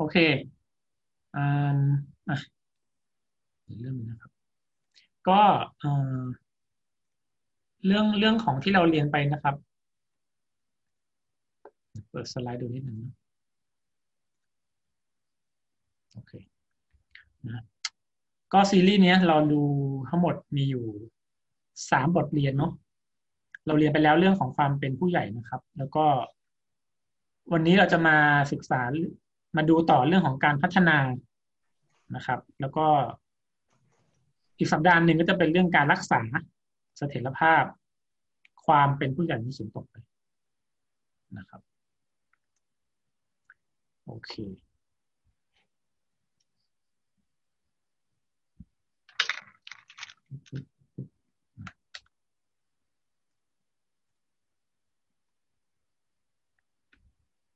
โอเคอ่าอะเรื่องนะครับ ก็เอ่อเรื่องเรื่องของที่เราเรียนไปนะครับ เปิดสไลด์ดูนิดหนึ่งนะโอเคนะก็ซีรีส์นี้เราดูทั้งหมดมีอยู่สามบทเรียนเนาะเราเรียนไปแล้วเรื่องของความเป็นผู้ใหญ่นะครับ แล้วก็ วันนี้เราจะมาศึกษา มาดูต่อเรื่องของการพัฒนานะครับ แล้วก็อีกสัปดาห์หนึ่งก็จะเป็นเรื่องการรักษาเสถียรภาพ ความเป็นผู้ใหญ่ที่สูงต่อไปนะครับโอเค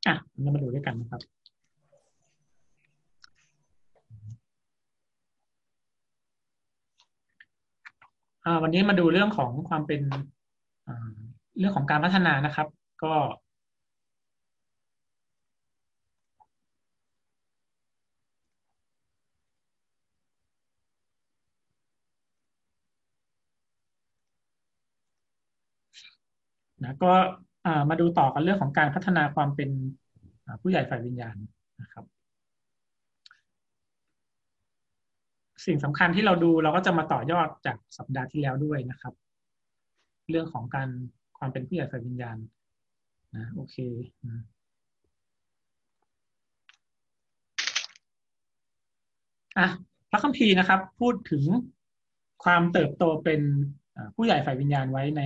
อะเรามาดูด้วยกันนะครับ วันนี้มาดูเรื่องของความเป็นเรื่องของการพัฒนานะครับ ก็นะก็มาดูต่อกันเรื่องของการพัฒนาความเป็นผู้ใหญ่ฝ่ายวิญญาณนะครับ สิ่งสำคัญที่เราดูเราก็จะมาต่อยอดจากสัปดาห์ที่แล้วด้วยนะครับ เรื่องของการความเป็นผู้ใหญ่ฝ่ายวิญญาณนะโอเคอะพระคัมภีร์นะครับ พูดถึงความเติบโตเป็นผู้ใหญ่ฝ่ายวิญญาณไว้ใน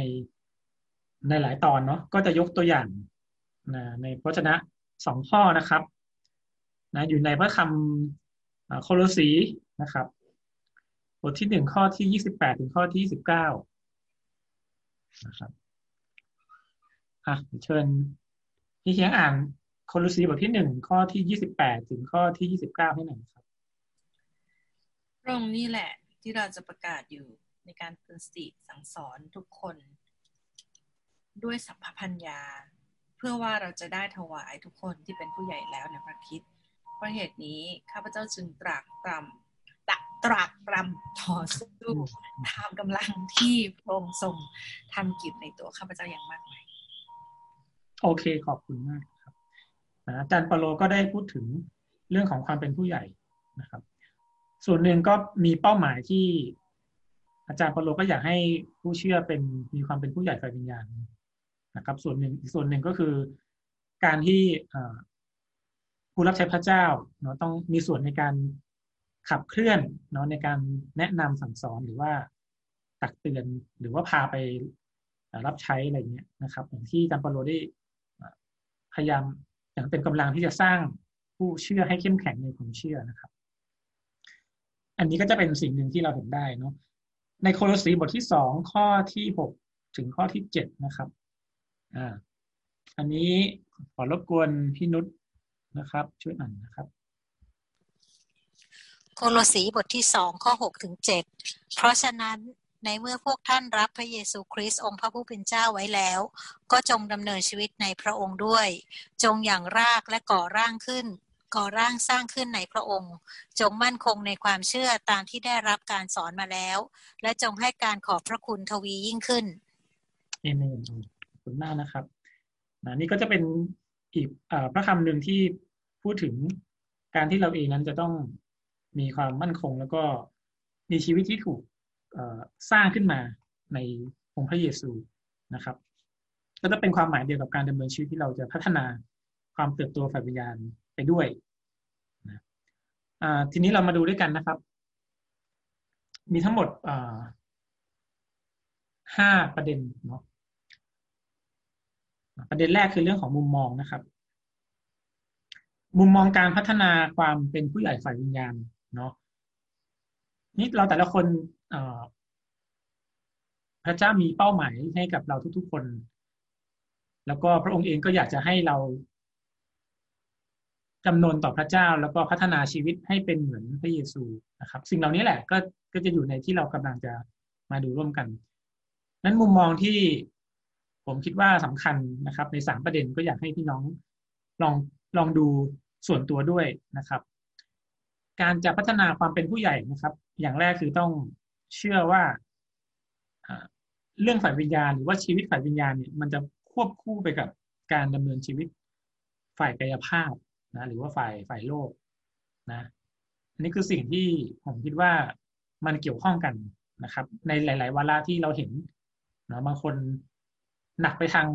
ในหลายตอนเนาะก็จะยกตัวอย่างนะในพระชนะสองข้อนะครับนะอยู่ในพระคำโคโลสีนะครับ บทที่หนึ่งข้อที่ยี่สิบแปดถึงข้อที่ยี่สิบเก้านะครับอะเชิญพี่เคียงอ่านโคโลสีบทที่หนึ่งข้อที่ยี่สิบแปดถึงข้อที่ยี่สิบเก้าให้หน่อยครับตรงนี้แหละที่เราจะประกาศอยู่ในการเตือนสติสั่งสอนทุกคน ด้วยสัพพัญญา เพื่อว่าเราจะได้ถวายทุกคนที่เป็นผู้ใหญ่แล้วในพระคิดเพราะเหตุนี้ข้าพเจ้าจึงตรากตรำ ตะตรากตรำต่อสู้ตามกำลังที่พระองค์ทรงทำกิจในตัวข้าพเจ้าอย่างมากมายโอเคขอบคุณมากครับอาจารย์ปโลก็ได้พูดถึงเรื่องของความเป็นผู้ใหญ่นะครับ ส่วนหนึ่งก็มีเป้าหมายที่ อาจารย์ปโลก็อยากให้ผู้เชื่อเป็นมีความเป็นผู้ใหญ่ฝ่ายวิญญาณนะครับ ส่วนหนึ่งอีกส่วนหนึ่งก็คือการที่ผู้รับใช้พระเจ้าเนาะต้องมีส่วนในการ ขับเคลื่อนเนาะในการแนะนำสั่งสอนหรือว่าตักเตือนหรือว่าพาไปรับใช้อะไรเงี้ยนะครับอย่างที่จัมปโลได้พยายามอย่างเต็มกำลังที่จะสร้างผู้เชื่อให้เข้มแข็งในความเชื่อนะครับ อันนี้ก็จะเป็นสิ่งหนึ่งที่เราเห็นได้เนาะในโคโลสีบทที่สองข้อที่หกถึงข้อที่เจ็ดนะครับอ่าอันนี้ขอรบกวนพี่นุชนะครับ ช่วยอ่านนะครับ โคโลสีบทที่สองข้อหกถึงเจ็ดเพราะฉะนั้นในเมื่อพวกท่านรับพระเยซูคริสต์องค์พระผู้เป็นเจ้าไว้แล้ว ก็จงดำเนินชีวิตในพระองค์ด้วย จงอย่างรากและก่อร่างขึ้น ก่อร่างสร้างขึ้นในพระองค์ จงมั่นคงในความเชื่อตามที่ได้รับการสอนมาแล้ว และจงให้การขอบพระคุณทวียิ่งขึ้นเอเมนคุณมากนะครับนะนี่ก็จะเป็นอีกอพระคำหนึ่งที่พูดถึงการที่เราเองนั้นจะต้อง มีความมั่นคงแล้วก็มีชีวิตที่ถูกสร้างขึ้นมาในองค์พระเยซูนะครับ ก็จะเป็นความหมายเดียวกับการดำเนินชีวิตที่เราจะพัฒนาความเติบโตฝ่ายวิญญาณไปด้วยนะทีนี้เรามาดูด้วยกันนะครับ มีทั้งหมดห้าประเด็นเนาะประเด็นแรกคือเรื่องของมุมมองนะครับ มุมมองการพัฒนาความเป็นผู้ใหญ่ฝ่ายวิญญาณ เนาะนี่เราแต่ละคนพระเจ้ามีเป้าหมายให้กับเราทุกๆคน แล้วก็พระองค์เองก็อยากจะให้เราจำนวนต่อพระเจ้าแล้วก็พัฒนาชีวิตให้เป็นเหมือนพระเยซูนะครับ สิ่งเหล่านี้แหละก็ก็จะอยู่ในที่เรากำลังจะมาดูร่วมกัน นั้นมุมมองที่ผมคิดว่าสำคัญนะครับ ในสามประเด็นก็อยากให้พี่น้องลองลองดูส่วนตัวด้วยนะครับ การจะพัฒนาความเป็นผู้ใหญ่นะครับ อย่างแรกคือต้องเชื่อว่าเรื่องฝ่ายวิญญาณหรือว่าชีวิตฝ่ายวิญญาณเนี่ยมันจะควบคู่ไปกับการดำเนินชีวิตฝ่ายกายภาพนะหรือว่าฝ่ายฝ่ายโลกนะอันี่คือสิ่งที่ผมคิดว่ามันเกี่ยวข้องกันนะครับ ในหลาย ๆ วาระที่เราเห็นนะบางคนหนักไปทาง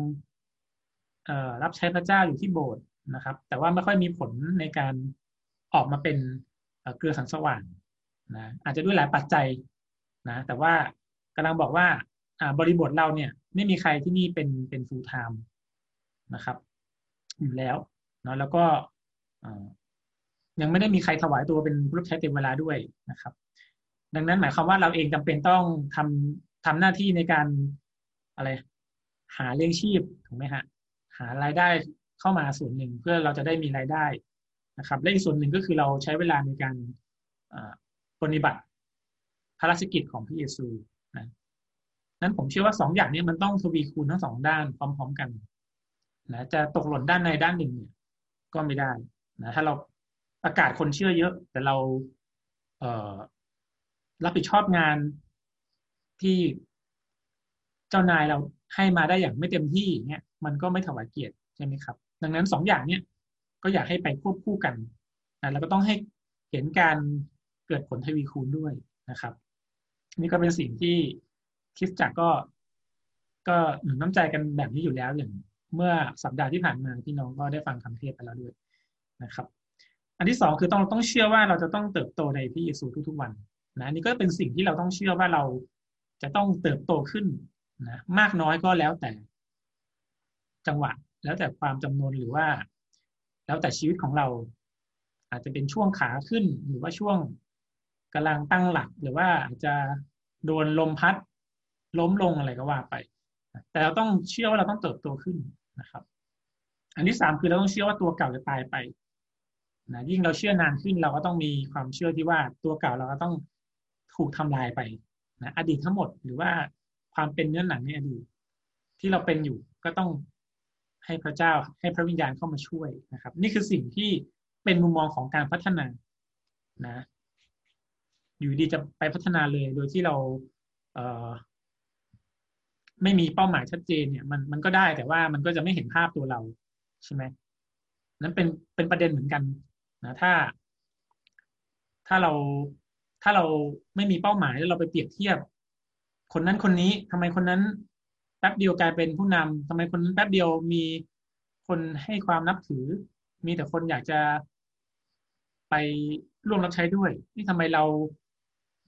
รับใช้พระเจ้าอยู่ที่โบสถ์นะครับ แต่ว่าไม่ค่อยมีผลในการออกมาเป็น เกลือสังสว่างนะอาจจะด้วยหลายปัจจัยนะแต่ว่ากำลังบอกว่าบริบทเราเนี่ยไม่มีใครที่นี่เป็นเป็น full time นะครับอยู่แล้วเนาะแล้วก็ยังไม่ได้มีใครถวายตัวเป็นผู้รับใช้เต็มเวลาด้วยนะครับ ดังนั้นหมายความว่าเราเองจำเป็นต้องทำทำหน้าที่ในการอะไร หาเลี้ยงชีพถูกไหมฮะหารายได้เข้ามาส่วนหนึ่งเพื่อเราจะได้มีรายได้ นะครับ และอีกส่วนหนึ่งก็คือเราใช้เวลาในการปฏิบัติภารกิจของพระเยซูนะนั้นผมเชื่อว่าสองอย่างนี้มันต้องทวีคูณทั้งสองด้านพร้อม ๆกันนะจะตกหล่นด้านในด้านหนึ่งเนี่ย ก็ไม่ได้นะถ้าเราประกาศคนเชื่อเยอะ แต่เราเรับผิดชอบงานที่เจ้านายเราให้มาได้อย่างไม่เต็มที่เนี่ยมันก็ไม่ถวายเกียรติใช่ไหมครับ ดังนั้นสองอย่างเนี่ย ก็อยากให้ไปควบคู่กันนะแล้วก็ต้องให้เห็นการเกิดผลทวีคูณด้วยนะครับ นี่ก็เป็นสิ่งที่คิดจักก็ก็หนุนน้ำใจกันแบบนี้อยู่แล้วอย่างเมื่อสัปดาห์ที่ผ่านมาพี่น้องก็ได้ฟังคำเทศไปแล้วด้วยนะครับ อันที่สองคือต้องต้องเชื่อว่าเราจะต้องเติบโตในพระเยซูทุกๆวันนะนี่ก็เป็นสิ่งที่เราต้องเชื่อว่าเราจะต้องเติบโตขึ้นนะมากน้อยก็แล้วแต่จังหวะ แล้วแต่ความจำนวนหรือว่า แล้วแต่ชีวิตของเรา อาจจะเป็นช่วงขาขึ้น หรือว่าช่วงกำลังตั้งหลัก หรือว่าอาจจะโดนลมพัด ล้มลงอะไรก็ว่าไป แต่เราต้องเชื่อว่าเราต้องเติบโตขึ้นนะครับ อันที่สามคือเราต้องเชื่อว่าตัวเก่าจะตายไปนะยิ่งเราเชื่อนานขึ้นเราก็ต้องมีความเชื่อที่ว่าตัวเก่าเราก็ต้องถูกทำลายไปนะอดีตทั้งหมดหรือว่าความเป็นเนื้อหนังในอดีตที่เราเป็นอยู่ก็ต้อง ให้พระเจ้าให้พระวิญญาณเข้ามาช่วยนะครับ นี่คือสิ่งที่เป็นมุมมองของการพัฒนานะ อยู่ดีจะไปพัฒนาเลยโดยที่เราเไม่มีเป้าหมายชัดเจนเนี่ยมันมันก็ได้แต่ว่ามันก็จะไม่เห็นภาพตัวเราใช่ไหมนั้นเป็นเป็นประเด็นเหมือนกันนะถ้า ถ้าเราถ้าเราไม่มีเป้าหมายแล้วเราไปเปรียบเทียบ คนนั้นคนนี้ทำไมคนนั้น ป๊บเดียวกลายเป็นผู้นำทำไมคนนั้นแป๊บเดียวมีคนให้ความนับถือ มีแต่คนอยากจะไปร่วมรับใช้ด้วย นี่ทำไมเรา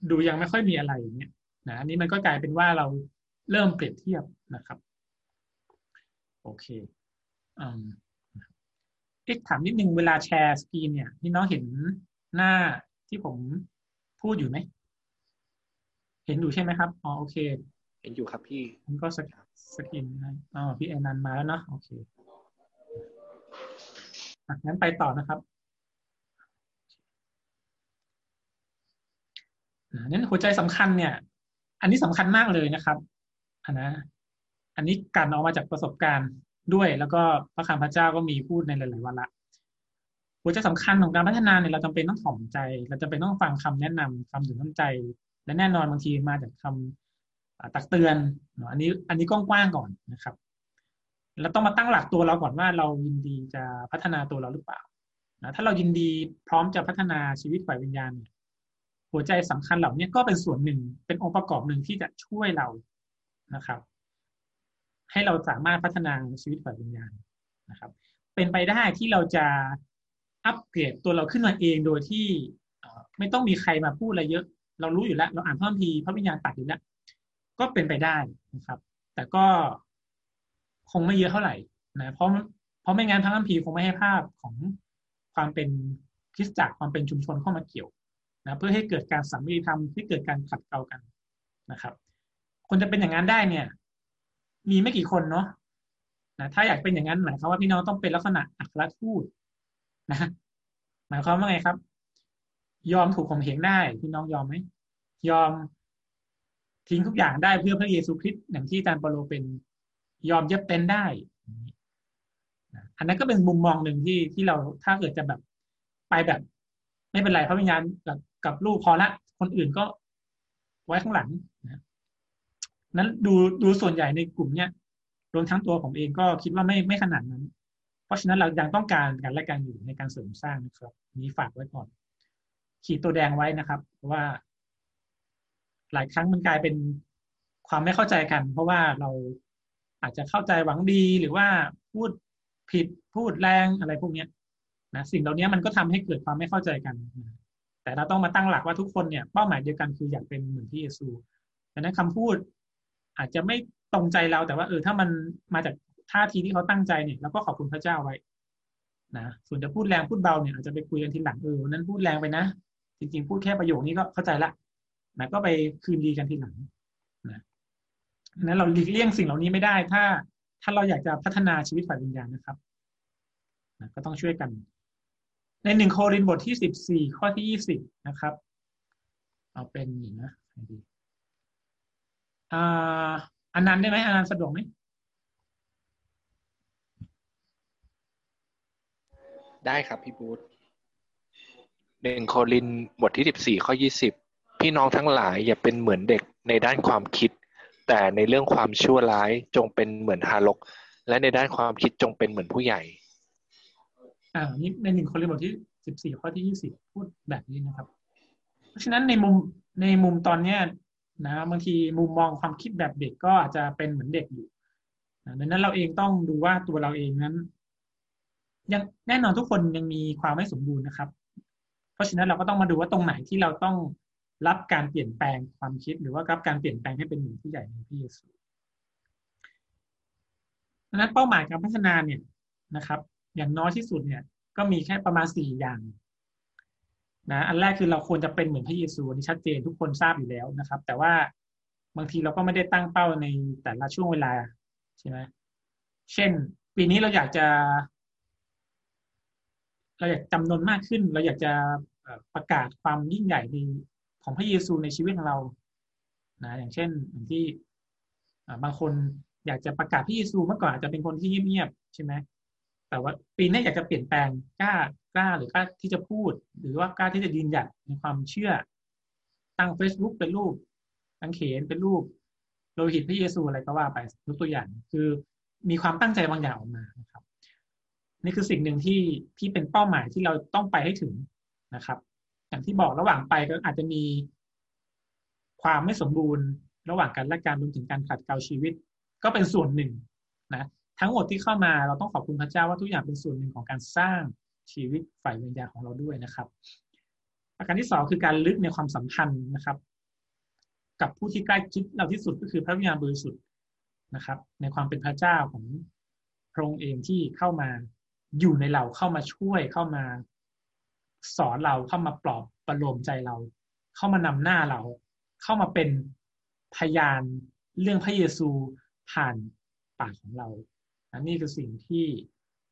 ดูยังไม่ค่อยมีอะไรอย่างเงี้ยนะอันนี้มันก็กลายเป็นว่าเราเริ่มเปรียบเทียบนะครับ โอเคอืมเอ๊ะถามนิดนึงเวลาแชร์สกรีนเนี่ยพี่น้องเห็นหน้าที่ผมพูดอยู่ไหม เห็นอยู่ใช่ไหมครับ อ๋อโอเค เห็นอยู่ครับพี่มันก็ส สกรีนอ๋อพี่แอนนันมาแล้วเนาะโอเคอะงั้นไปต่อนะครับนั้นหัวใจสำคัญเนี่ย อันนี้สำคัญมากเลยนะครับอันนะ อันนี้การออกมาจากประสบการณ์ด้วย แล้วก็พระคำพระเจ้าก็มีพูดในหลาย ๆวันละหัวใจสำคัญของการพัฒนาเนี่ยเราจำเป็นต้องถ่อมใจ เราจะเป็นต้องฟังคำแนะนำคำถึงน้ำใจ และแน่นอนบางทีมาจากคำ ตักเตือนอันนี้อันนี้กว้างๆก่อนนะครับเราต้องมาตั้งหลักตัวเราก่อนว่าเรายินดีจะพัฒนาตัวเราหรือเปล่านะถ้าเรายินดีพร้อมจะพัฒนาชีวิตฝ่ายวิญญาณเนี่ยหัวใจสำคัญเหล่านี้ก็เป็นส่วนหนึ่งเป็นองค์ประกอบหนึ่งที่จะช่วยเรานะครับ ให้เราสามารถพัฒนาชีวิตฝ่ายวิญญาณนะครับ เป็นไปได้ที่เราจะอัปเกรดตัวเราขึ้นมาเองโดยที่ไม่ต้องมีใครมาพูดอะไรเยอะ เรารู้อยู่แล้ว เราอ่านพระคัมภีร์พระวิญญาณตัดอยู่แล้ว ก็เป็นไปได้นะครับ แต่ก็คงไม่เยอะเท่าไหร่นะเพราะเพราะไม่งั้นพระคัมภีร์คงไม่ให้ภาพของความเป็นคริสตจักรความเป็นชุมชนเข้ามาเกี่ยวนะเพื่อให้เกิดการสัมมิธรรมที่เกิดการขัดเกลากันนะครับ คนจะเป็นอย่างนั้นได้เนี่ย มีไม่กี่คนเนาะนะถ้าอยากเป็นอย่างนั้นหมายความว่าพี่น้องต้องเป็นลักษณะอัครทูตนะหมายความว่าไงครับ ยอมถูกข่มเหงได้ พี่น้องยอมไหมยอม ทิ้งทุกอย่างได้เพื่อพระเยซูคริสต์อย่างที่อาจารย์เปโลเป็นยอมเย็บเต็นได้ อันนั้นก็เป็นมุมมองหนึ่งที่ที่เราถ้าเกิดจะแบบไปแบบ ไม่เป็นไรพระวิญญาณกับกับลูกพอละ คนอื่นก็ไว้ข้างหลังนะนั้นดูดูส่วนใหญ่ในกลุ่มเนี้ยรวมทั้งตัวผมเองก็คิดว่าไม่ไม่ขนาดนั้น เพราะฉะนั้นเรายังต้องการกันและกันอยู่ในการเสริมสร้างนะครับ นี้ฝากไว้ก่อน ขีดตัวแดงไว้นะครับว่า หลายครั้งมันกลายเป็นความไม่เข้าใจกัน เพราะว่าเราอาจจะเข้าใจหวังดีหรือว่าพูดผิดพูดแรงอะไรพวกนี้นะสิ่งเหล่านี้มันก็ทำให้เกิดความไม่เข้าใจกัน แต่เราต้องมาตั้งหลักว่าทุกคนเนี่ยเป้าหมายเดียวกันคืออยากเป็นเหมือนที่เยซูดังนั้นคำพูดอาจจะไม่ตรงใจเราแต่ว่าเออถ้ามันมาจากท่าทีที่เขาตั้งใจเนี่ยเราก็ขอบคุณพระเจ้าไว้นะส่วนจะพูดแรงพูดเบาเนี่ยอาจจะไปคุยกันทีหลังเออนั้นพูดแรงไปนะ จริงๆ พูดแค่ประโยคนี้ก็เข้าใจละ นะก็ไปคืนดีกันทีหลังนะนั้นเราหลีกเลี่ยงสิ่งเหล่านี้ไม่ได้ ถ้าถ้าเราอยากจะพัฒนาชีวิตฝ่ายวิญญาณนะครับนะก็ต้องช่วยกัน ในหนึ่งโครินบทที่สิบสี่ข้อที่ยี่สิบนะครับ เอาเป็นอย่างนะดีอ่าอันนั้นได้ไหมอันนั้นสะดวกไหมได้ครับพี่บูธหนึ่งโครินบทที่สิบสี่ข้อยี่สิบ พี่น้องทั้งหลายอย่าเป็นเหมือนเด็กในด้านความคิด แต่ในเรื่องความชั่วร้ายจงเป็นเหมือนทารก และในด้านความคิดจงเป็นเหมือนผู้ใหญ่อ่านี่ในหนึ่งโครินบทที่สิบสี่ข้อที่ยี่สิบพูดแบบนี้นะครับ เพราะฉะนั้นในมุมในมุมตอนเนี้ยนะบางทีมุมมองความคิดแบบเด็กก็อาจจะเป็นเหมือนเด็กอยู่ดังนั้นเราเองต้องดูว่าตัวเราเองนั้น ยังแน่นอนทุกคนยังมีความไม่สมบูรณ์นะครับ เพราะฉะนั้นเราก็ต้องมาดูว่าตรงไหนที่เราต้อง รับการเปลี่ยนแปลงความคิดหรือว่ารับการเปลี่ยนแปลงให้เป็นหนึ่งที่ใหญ่ในพระเยซูดังนั้นเป้าหมายการพัฒนาเนี่ยนะครับ อย่างน้อยที่สุดเนี่ยก็มีแค่ประมาณสี่อย่างนะอันแรกคือเราควรจะเป็นเหมือนพระเยซูนี่ชัดเจนทุกคนทราบอยู่แล้วนะครับ แต่ว่าบางทีเราก็ไม่ได้ตั้งเป้าในแต่ละช่วงเวลาใช่ไหมเช่น ปีนี้เราอยากจะ เราอยากจำนวนมากขึ้น เราอยากจะประกาศความยิ่งใหญ่ใน ของพระเยซูในชีวิตของเรานะอย่างเช่นอย่างที่บางคนอยากจะประกาศพระเยซูเมื่อก่อนอาจจะเป็นคนที่เงียบๆใช่ไหมแต่ว่าปีนี้อยากจะเปลี่ยนแปลงกล้ากล้าหรือกล้าที่จะพูด หรือว่ากล้าที่จะยืนหยัดในความเชื่อ ตั้ง Facebook เป็นรูปตั้งเขนเป็นรูปโลหิตพระเยซูอะไรก็ว่าไปยกตัวอย่าง คือมีความตั้งใจบางอย่างออกมานะครับ นี่คือสิ่งหนึ่งที่ที่เป็นเป้าหมายที่เราต้องไปให้ถึงนะครับ อย่างที่บอกระหว่างไปก็อาจจะมีความไม่สมบูรณ์ ระหว่างกันและการรวมถึงการขัดเกลาชีวิต ก็เป็นส่วนหนึ่งนะทั้งหมดที่เข้ามาเราต้องขอบคุณพระเจ้าว่าทุกอย่างเป็นส่วนหนึ่งของการสร้างชีวิตฝ่ายวิญญาณของเราด้วยนะครับประการที่สองคือการลึกในความสัมพันธ์นะครับ กับผู้ที่ใกล้ชิดเราที่สุดก็คือพระวิญญาณบริสุทธิ์นะครับ ในความเป็นพระเจ้าของพระองค์เองที่เข้ามาอยู่ในเราเข้ามาช่วยเข้ามา สอนเราเข้ามาปลอบประโลมใจเรา เข้ามานำหน้าเรา เข้ามาเป็นพยานเรื่องพระเยซูผ่านปากของเราอันนี้คือสิ่งที่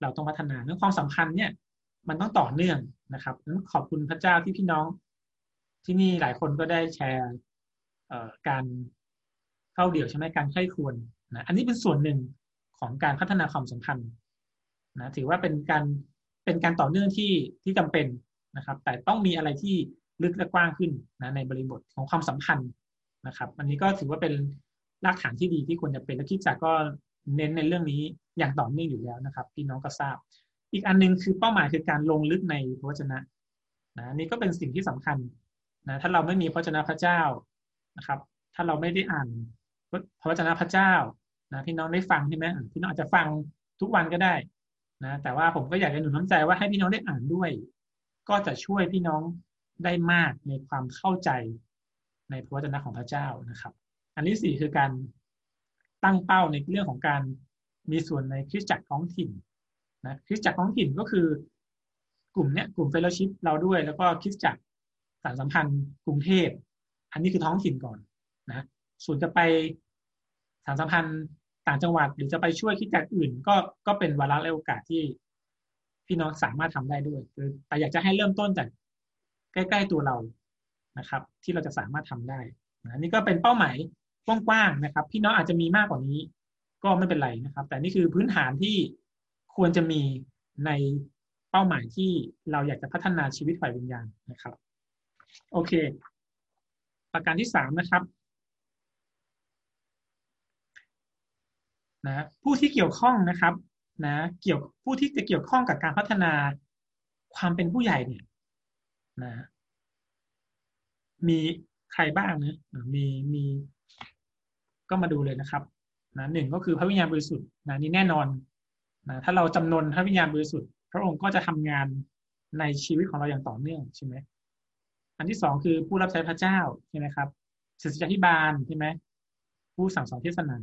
เราต้องพัฒนาเรื่องความสำคัญเนี่ย มันต้องต่อเนื่องนะครับนั้นขอบคุณพระเจ้าที่พี่น้องที่นี่หลายคนก็ได้แชร์การเข้าเดี่ยวใช่ไหมการใคร่ควรนะอันนี้เป็นส่วนหนึ่งของการพัฒนาความสัมพันธ์นะถือว่าเป็นการเป็นการต่อเนื่องที่ที่จำเป็น นะครับ แต่ต้องมีอะไรที่ลึกและกว้างขึ้นนะในบริบทของความสัมพันธ์นะครับ อันนี้ก็ถือว่าเป็นรากฐานที่ดีที่ควรจะเป็นและคิดจากก็เน้นในเรื่องนี้อย่างต่อเนื่องอยู่แล้วนะครับพี่น้องก็ทราบ อีกอันนึงคือเป้าหมายคือการลงลึกในพระวจนะนะนี่ก็เป็นสิ่งที่สำคัญนะถ้าเราไม่มีพระวจนะพระเจ้านะครับ ถ้าเราไม่ได้อ่านพระวจนะพระเจ้านะพี่น้องได้ฟังใช่ไหมพี่น้องอาจจะฟังทุกวันก็ได้นะแต่ว่าผมก็อยากจะหนุนน้ำใจว่าให้พี่น้องได้อ่านด้วย ก็จะช่วยพี่น้องได้มากในความเข้าใจในพระวจนะของพระเจ้านะครับ อันที่สี่คือการตั้งเป้าในเรื่องของการมีส่วนในคริสตจักรท้องถิ่นนะคริสตจักรท้องถิ่นก็คือกลุ่มเนี้ยกลุ่ม fellowship เราด้วย แล้วก็คริสตจักรสารสัมพันธ์กรุงเทพ อันนี้คือท้องถิ่นก่อนนะส่วนจะไปสารสัมพันธ์ต่างจังหวัด หรือจะไปช่วยคิดจักรอื่น ก็ก็เป็นวาระและโอกาสที่ พี่น้องสามารถทำได้ด้วยแต่อยากจะให้เริ่มต้นจากใกล้ ๆตัวเรานะครับ ที่เราจะสามารถทำได้นะนี่ก็เป็นเป้าหมายกว้างๆนะครับ พี่น้องอาจจะมีมากกว่านี้ ก็ไม่เป็นไรนะครับ แต่นี่คือพื้นฐานที่ควรจะมีในเป้าหมายที่เราอยากจะพัฒนาชีวิตฝ่ายวิญญาณนะครับ โอเค ประการที่สามนะครับนะผู้ที่เกี่ยวข้องนะครับ นะเกี่ยวผู้ที่จะเกี่ยวข้องกับการพัฒนาความเป็นผู้ใหญ่เนี่ยนะมีใครบ้างนะมีมี ก็มาดูเลยนะครับนะหนึ่งก็คือพระวิญญาณบริสุทธิ์นะนี่แน่นอนนะถ้าเราจำนนพระวิญญาณบริสุทธิ์ พระองค์ก็จะทำงานในชีวิตของเราอย่างต่อเนื่องใช่ไหมอันที่สองคือผู้รับใช้พระเจ้าใช่ไหมครับศิษยาธิบาลใช่ไหมผู้สั่งสอนเทศนา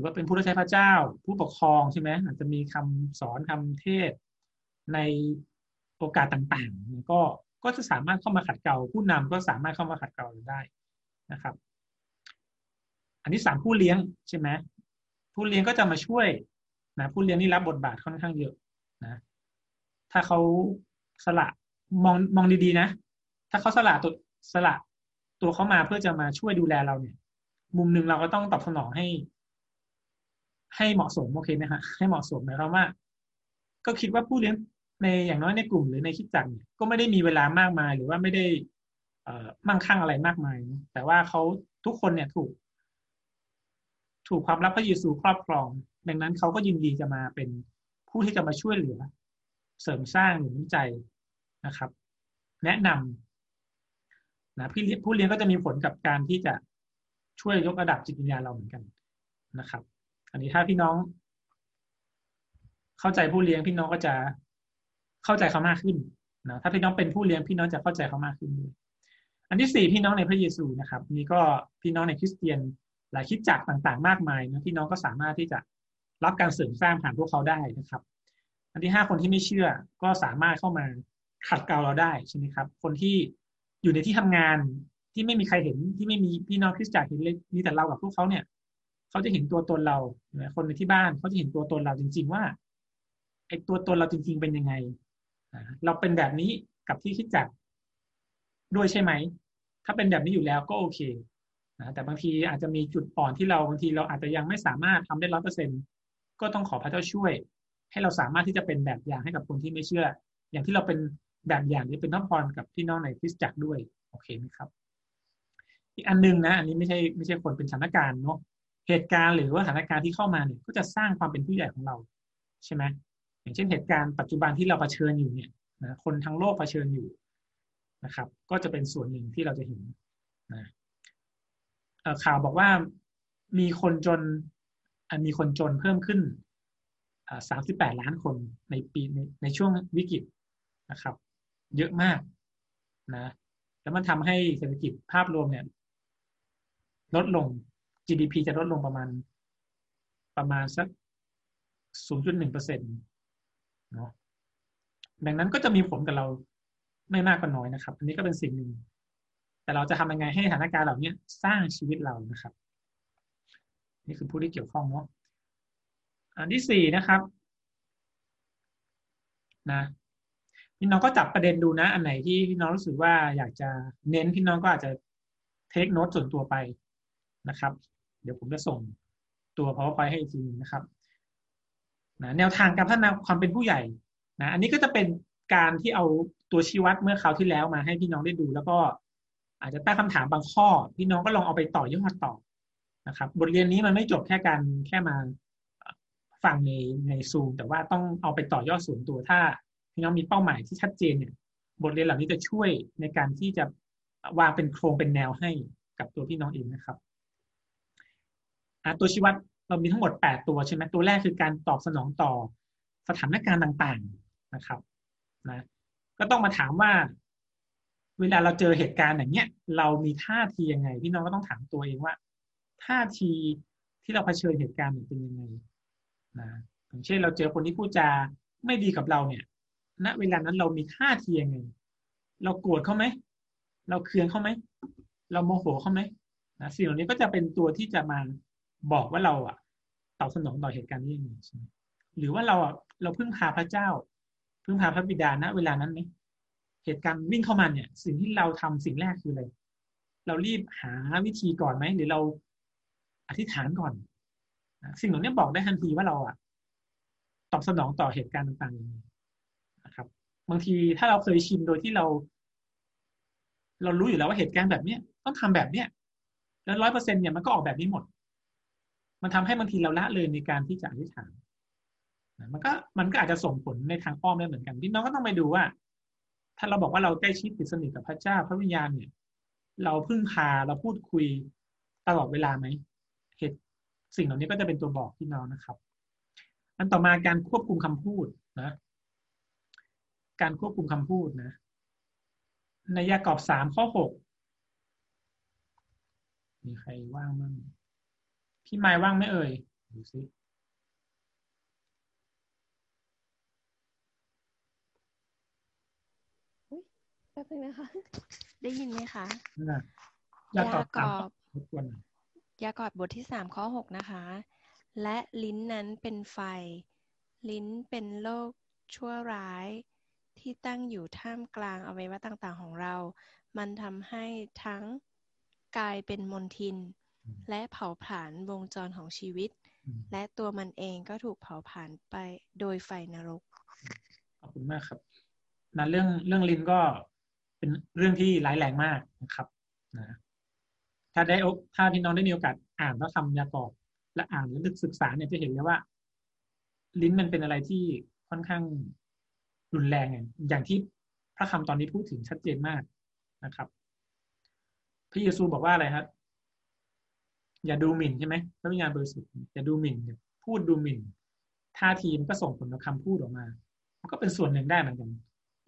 รือว่าเป็นผู้รับใช้พระเจ้า ผู้ปกครองใช่ไหมอาจจะมีคำสอนคำเทศในโอกาสต่างๆ ก็ก็จะสามารถเข้ามาขัดเกลาผู้นำก็สามารถเข้ามาขัดเกลาได้นะครับ อันที่สามผู้เลี้ยงใช่ไหมผู้เลี้ยงก็จะมาช่วยนะผู้เลี้ยงนี่รับบทบาทค่อนข้างเยอะนะถ้าเขาสละมองมองดีๆนะ ถ้าเขาสละตัวสละตัวเขามาเพื่อจะมาช่วยดูแลเราเนี่ย มุมหนึ่งเราก็ต้องตอบสนองให้ ให้เหมาะสมโอเคไหมฮะให้เหมาะสมหมายความว่า ก็คิดว่าผู้เลี้ยงในอย่างน้อยในกลุ่มหรือในคิดจักเนี่ยก็ไม่ได้มีเวลามากมาย หรือว่าไม่ได้เอ่อมั่งคั่งอะไรมากมาย แต่ว่าเขาทุกคนเนี่ยถูก ถูกความรับพระเยซูครอบครอง ดังนั้นเขาก็ยินดีจะมาเป็นผู้ที่จะมาช่วยเหลือ เสริมสร้างหนุนใจนะครับ แนะนำนะพี่ผู้เลี้ยงก็จะมีผลกับการที่จะช่วยยกระดับจิตวิญญาณเราเหมือนกันนะครับ อันนี้ถ้าพี่น้อง เข้าใจผู้เลี้ยงพี่น้องก็จะเข้าใจเขามากขึ้นนะถ้าพี่น้องเป็นผู้เลี้ยงพี่น้องจะเข้าใจเขามากขึ้นด้วยอันที่สี่พี่น้องในพระเยซูนะครับนี่ก็พี่น้องในคริสเตียนหลายคิดจักต่างๆ มากมายนะพี่น้องก็สามารถที่จะรับการเสริมสร้างผ่านพวกเขาได้นะครับ อันที่ห้าคนที่ไม่เชื่อก็สามารถเข้ามาขัดเกลาเราได้ใช่ไหมครับ คนที่อยู่ในที่ทำงานที่ไม่มีใครเห็นที่ไม่มีพี่น้องคริสตจักรเห็นเลยมีแต่เรากับพวกเขาเนี่ย เขาจะเห็นตัวตนเรา คนในที่บ้านเขาจะเห็นตัวตนเราจริง ๆ ว่าไอ้ตัวตนเราจริง ๆ เป็นยังไง เราเป็นแบบนี้กับที่คิดจักด้วยใช่ไหม ถ้าเป็นแบบนี้อยู่แล้วก็โอเคนะแต่บางทีอาจจะมีจุดอ่อนที่เราบางทีเราอาจจะยังไม่สามารถทำได้ร้อยเปอร์เซ็นก็ต้องขอพระเจ้าช่วย ให้เราสามารถที่จะเป็นแบบอย่างให้กับคนที่ไม่เชื่อ อย่างที่เราเป็นแบบอย่างนี้เป็นพระพรกับพี่น้องในคริสตจักรด้วย โอเคไหมครับ อีกอันนึงนะ อันนี้ไม่ใช่ไม่ใช่คนเป็นสถานการณ์เนาะ เหตุการณ์หรือว่าสถานการณ์ที่เข้ามาเนี่ยก็จะสร้างความเป็นผู้ใหญ่ของเราใช่ไหมอย่างเช่นเหตุการณ์ปัจจุบันที่เราเผชิญอยู่เนี่ยนะคนทั้งโลกเผชิญอยู่นะครับ ก็จะเป็นส่วนหนึ่งที่เราจะเห็นนะข่าวบอกว่ามีคนจนมีคนจนเพิ่มขึ้นสามสิบแปดล้านคนในปีในในช่วงวิกฤตนะครับ เยอะมากนะแล้วมันทำให้เศรษฐกิจภาพรวมเนี่ย ลดลง GDP จะลดลงประมาณ ประมาณสัก 0.1เปอร์เซ็นต์เนาะดังนั้นก็จะมีผลกับเราไม่มากก็น้อยนะครับ อันนี้ก็เป็นสิ่งหนึ่ง แต่เราจะทำยังไงให้สถานการณ์เหล่านี้สร้างชีวิตเรานะครับ นี่คือผู้ที่เกี่ยวข้องเนาะอันที่สี่นะครับนะพี่น้องก็จับประเด็นดูนะ อันไหนที่พี่น้องรู้สึกว่าอยากจะเน้นพี่น้องก็อาจจะเทคโน้ตส่วนตัวไปนะครับ เดี๋ยวผมจะส่งตัว powerpoint ให้อีกทีนึงนะครับนะแนวทางการพัฒนาความเป็นผู้ใหญ่นะอันนี้ก็จะเป็นการที่เอาตัวชี้วัดเมื่อคราวที่แล้วมาให้พี่น้องได้ดู แล้วก็อาจจะตั้งคำถามบางข้อ พี่น้องก็ลองเอาไปต่อยอดต่อนะครับ บทเรียนนี้มันไม่จบแค่การแค่มาฟังในในซูมแต่ว่าต้องเอาไปต่อยอดส่วนตัวถ้าพี่น้องมีเป้าหมายที่ชัดเจนเนี่ยบทเรียนเหล่านี้จะช่วยในการที่จะวางเป็นโครงเป็นแนวให้กับตัวพี่น้องเองนะครับ ตัวชี้วัดเรามีทั้งหมดแปดตัวใช่ไหมตัวแรกคือการตอบสนองต่อสถานการณ์ต่างๆนะครับนะก็ต้องมาถามว่า เวลาเราเจอเหตุการณ์อย่างเนี้ย เรามีท่าทียังไง พี่น้องก็ต้องถามตัวเองว่า ท่าทีที่เราเผชิญเหตุการณ์เป็นยังไงนะอย่างเช่นเราเจอคนที่พูดจาไม่ดีกับเราเนี่ยณเวลานั้นเรามีท่าทียังไง เราโกรธเขาไหม เราเคืองเขาไหม เราโมโหเขาไหมนะสิ่งเหล่านี้ก็จะเป็นตัวที่จะมา บอกว่าเราอะตอบสนองต่อเหตุการณ์นี้ยังไงใช่ไหมหรือว่าเราอะเราพึ่งพาพระเจ้า พึ่งพาพระบิดาณเวลานั้นไหมเหตุการณ์วิ่งเข้ามาเนี่ย สิ่งที่เราทำสิ่งแรกคืออะไรเรารีบหาวิธีก่อนไหมหรือเราอธิษฐานก่อนสิ่งเหล่านี้บอกได้ทันทีว่าเราอะตอบสนองต่อเหตุการณ์ต่างๆนะครับ บางทีถ้าเราเคยชินโดยที่เรา เรารู้อยู่แล้วว่าเหตุการณ์แบบเนี้ยต้องทำแบบเนี้ยแล้วร้อยเปอร์เซ็นเนี่ยมันก็ออกแบบนี้หมด มันทำให้บางทีเราละเลยในการที่จะอธิษฐานมันก็มันก็อาจจะส่งผลในทางอ้อมได้เหมือนกันพี่น้องก็ต้องไปดูว่า ถ้าเราบอกว่าเราใกล้ชิดติดสนิทกับพระเจ้าพระวิญญาณเนี่ย เราพึ่งพาเราพูดคุยตลอดเวลาไหมเหตุสิ่งเหล่านี้ก็จะเป็นตัวบอกพี่น้องนะครับ อันต่อมาการควบคุมคำพูดนะ การควบคุมคำพูดนะ ในยากอบสามข้อหกมีใครว่างมั่ง พี่ไม้ว่างไหมเอ่ยดูซิแป๊บนึงนะคะ ได้ยินไหมคะยากอบสามรบกวนยากอบบทที่สามข้อหกนะคะ และลิ้นนั้นเป็นไฟ ลิ้นเป็นโลกชั่วร้าย ที่ตั้งอยู่ท่ามกลางอวัยวะต่างๆของเรา มันทำให้ทั้งกายเป็นมลทิน และเผาผลาญวงจรของชีวิต และตัวมันเองก็ถูกเผาผลาญไปโดยไฟนรก ขอบคุณมากครับนะเรื่องเรื่องลิ้นก็เป็นเรื่องที่ร้ายแรงมากนะครับนะถ้าได้ถ้าพี่น้องได้มีโอกาสอ่านพระคำยากอบและอ่านและศึกษาเนี่ยจะเห็นเลยว่า ลิ้นมันเป็นอะไรที่ค่อนข้างรุนแรงอย่างที่พระคำตอนนี้พูดถึงชัดเจนมากนะครับ พระเยซูบอกว่าอะไรครับ อย่าดูหมิ่นใช่ไหมพระวิญญาณบริสุทธิ์อย่าดูหมิ่นพูดดูหมิ่นท่าทีมันก็ส่งผลต่อคำพูดออกมามันก็เป็นส่วนหนึ่งได้เหมือนกัน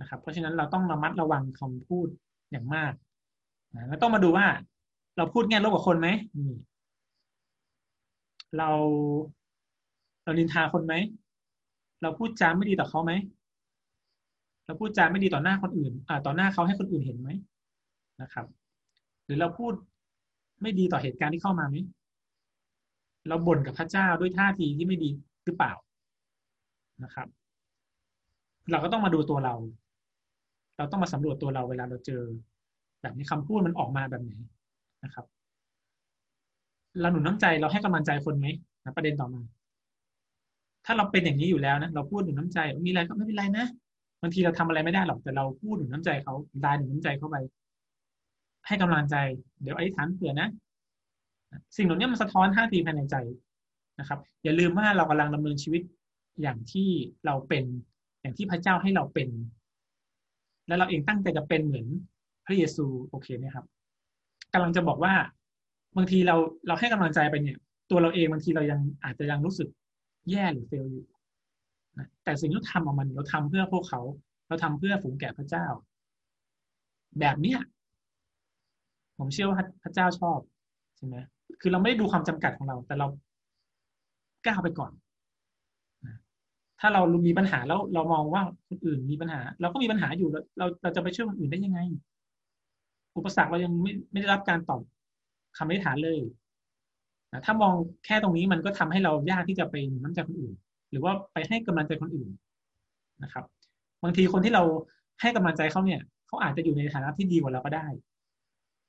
นะครับ เพราะฉะนั้นเราต้องระมัดระวังคำพูดอย่างมากนะแล้วต้องมาดูว่า เราพูดแง่ลบกับคนไหมนี่เราเราลินทาคนไหม เราพูดจาไม่ดีต่อเขาไหม เราพูดจาไม่ดีต่อหน้าคนอื่น อ่า ต่อหน้าเขาให้คนอื่นเห็นไหมนะครับ หรือเราพูด ไม่ดีต่อเหตุการณ์ที่เข้ามาไหมเราบ่นกับพระเจ้าด้วยท่าทีที่ไม่ดีหรือเปล่านะครับ เราก็ต้องมาดูตัวเรา เราต้องมาสำรวจตัวเราเวลาเราเจอ แบบนี้คำพูดมันออกมาแบบไหนนะครับเราหนุนน้ำใจเราให้กำลังใจคนไหมนะประเด็นต่อมา ถ้าเราเป็นอย่างนี้อยู่แล้วนะเราพูดหนุนน้ำใจมีอะไรก็ไม่เป็นไรนะบางทีเราทำอะไรไม่ได้หรอกแต่เราพูดหนุนน้ำใจเขาดายหนุนน้ำใจเข้าไป ให้กำลังใจ เดี๋ยวอธิษฐานเผื่อนะ สิ่งเหล่านี้มันสะท้อนท่าทีภายในใจนะครับ อย่าลืมว่าเรากำลังดำเนินชีวิตอย่างที่เราเป็น อย่างที่พระเจ้าให้เราเป็น และเราเองตั้งใจจะเป็นเหมือนพระเยซูโอเคไหมครับกำลังจะบอกว่าบางทีเราเราให้กำลังใจไปเนี่ย ตัวเราเองบางทีเรายังอาจจะยังรู้สึกแย่หรือเฟลอยู่แต่สิ่งที่เราทำออกมันเราทำเพื่อพวกเขา เราทำเพื่อฝูงแก่พระเจ้า แบบเนี้ย ผมเชื่อว่าพระเจ้าชอบใช่ไหมคือเราไม่ได้ดูความจำกัดของเรา แต่เราก้าวไปก่อนถ้าเรามีปัญหาแล้วเรามองว่าคนอื่นมีปัญหา เราก็มีปัญหาอยู่เราเราจะไปช่วยคนอื่นได้ยังไง อุปสรรคเรายังไม่ไม่ได้รับการตอบคำอธิษฐานเลยนะถ้ามองแค่ตรงนี้มันก็ทำให้เรายากที่จะไปน้ำใจคนอื่น หรือว่าไปให้กำลังใจคนอื่นนะครับ บางทีคนที่เราให้กำลังใจเขาเนี่ยเขาอาจจะอยู่ในฐานะที่ดีกว่าเราก็ได้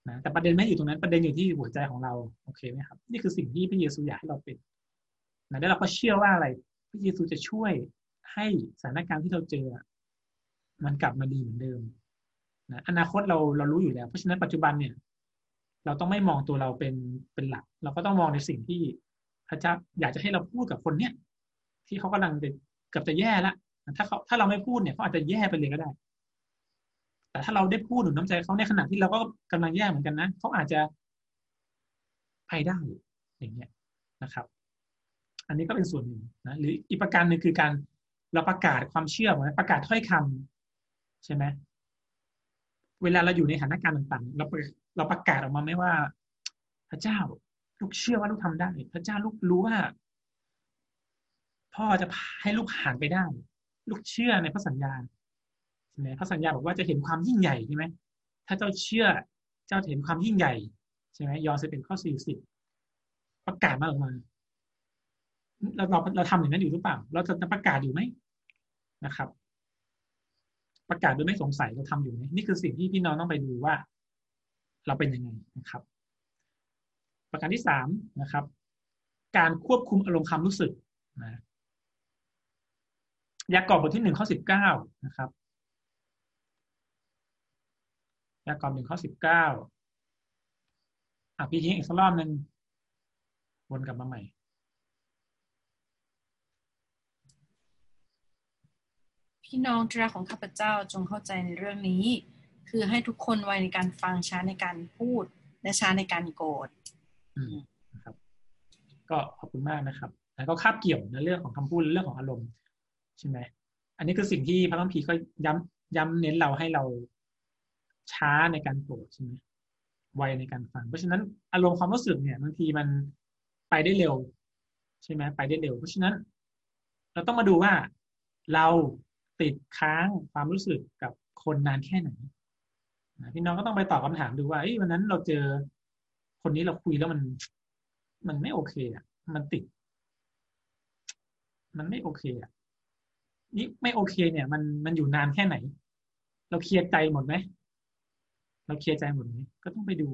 นะแต่ประเด็นไม่อยู่ตรงนั้นประเด็นอยู่ที่หัวใจของเราโอเคไหมครับ นี่คือสิ่งที่พระเยซูอยากให้เราเป็นนะแล้วเราก็เชื่อว่าอะไรพระเยซูจะช่วยให้สถานการณ์ที่เราเจอ มันกลับมาดีเหมือนเดิมนะอนาคตเราเรารู้อยู่แล้ว เพราะฉะนั้นปัจจุบันเนี่ย เราต้องไม่มองตัวเราเป็นเป็นหลัก เราก็ต้องมองในสิ่งที่พระเจ้าอยากจะให้เราพูดกับคนเนี้ยที่เขากำลังจะเกือบจะแย่ละถ้าเขาถ้าเราไม่พูดเนี่ยเขาอาจจะแย่ไปเลยก็ได้ แต่ถ้าเราได้พูดหนุนน้ำใจเขาในขณะที่เราก็กำลังแย่เหมือนกันนะเขาอาจจะไปได้อย่างเงี้ยนะครับ อันนี้ก็เป็นส่วนหนึ่งนะหรืออีกประการหนึ่งคือการเราประกาศความเชื่อเหมือนประกาศถ้อยคำใช่ไหมเวลาเราอยู่ในสถานการณ์ต่างๆ เราเราประกาศออกมาไม่ว่า พระเจ้าลูกเชื่อว่าลูกทำได้ พระเจ้าลูกรู้ว่า พ่อจะให้ลูกผ่านไปได้ ลูกเชื่อในพระสัญญา ใช่ไหมพระสัญญาบอกว่าจะเห็นความยิ่งใหญ่ใช่ไหมถ้าเจ้าเชื่อเจ้าเห็นความยิ่งใหญ่ใช่ไหมยอห์นจะเป็นข้อสี่สิบประกาศมาออกมาเราเราเราทำอย่างนั้นอยู่หรือเปล่า เราจะประกาศอยู่ไหมนะครับ ประกาศโดยไม่สงสัยเราทำอยู่ไหมนี่คือสิ่งที่พี่น้องต้องไปดูว่า เราเป็นยังไงนะครับ ประการที่สามนะครับ การควบคุมอารมณ์ความรู้สึกนะยากอบบทที่หนึ่งข้อสิบเก้านะครับ ยากรอบหนึ่งข้อสิบเก้าอะพี่ทิ้งอีกสักรอบหนึ่งวนกลับมาใหม่พี่น้องที่รักของข้าพเจ้าจงเข้าใจในเรื่องนี้ คือให้ทุกคนไวในการฟังช้าในการพูด และช้าในการโกรธอืมนะครับ ก็ขอบคุณมากนะครับ แล้วก็คาบเกี่ยวในเรื่องของคำพูดเรื่องของอารมณ์ใช่ไหมอันนี้คือสิ่งที่พระคัมภีร์ก็ย้ำย้ำเน้นเราให้เรา ช้าในการโกรธใช่ไหมไวในการฟัง เพราะฉะนั้นอารมณ์ความรู้สึกเนี่ยบางทีมันไปได้เร็ว ใช่ไหมไปได้เร็ว เพราะฉะนั้น เราต้องมาดูว่าเราติดค้างความรู้สึกกับคนนานแค่ไหนพี่น้องก็ต้องไปตอบคาถามดูว่าวันนั้นเราเจอคนนี้เราคุยแล้วมัน มันไม่โอเคอะ มันติด มันไม่โอเคอะนี่ไม่โอเค เนี่ย มันมันอยู่นานแค่ไหน เราเคลียร์ใจหมดไหม เราเคลียร์ใจหมดไหมก็ต้องไปดู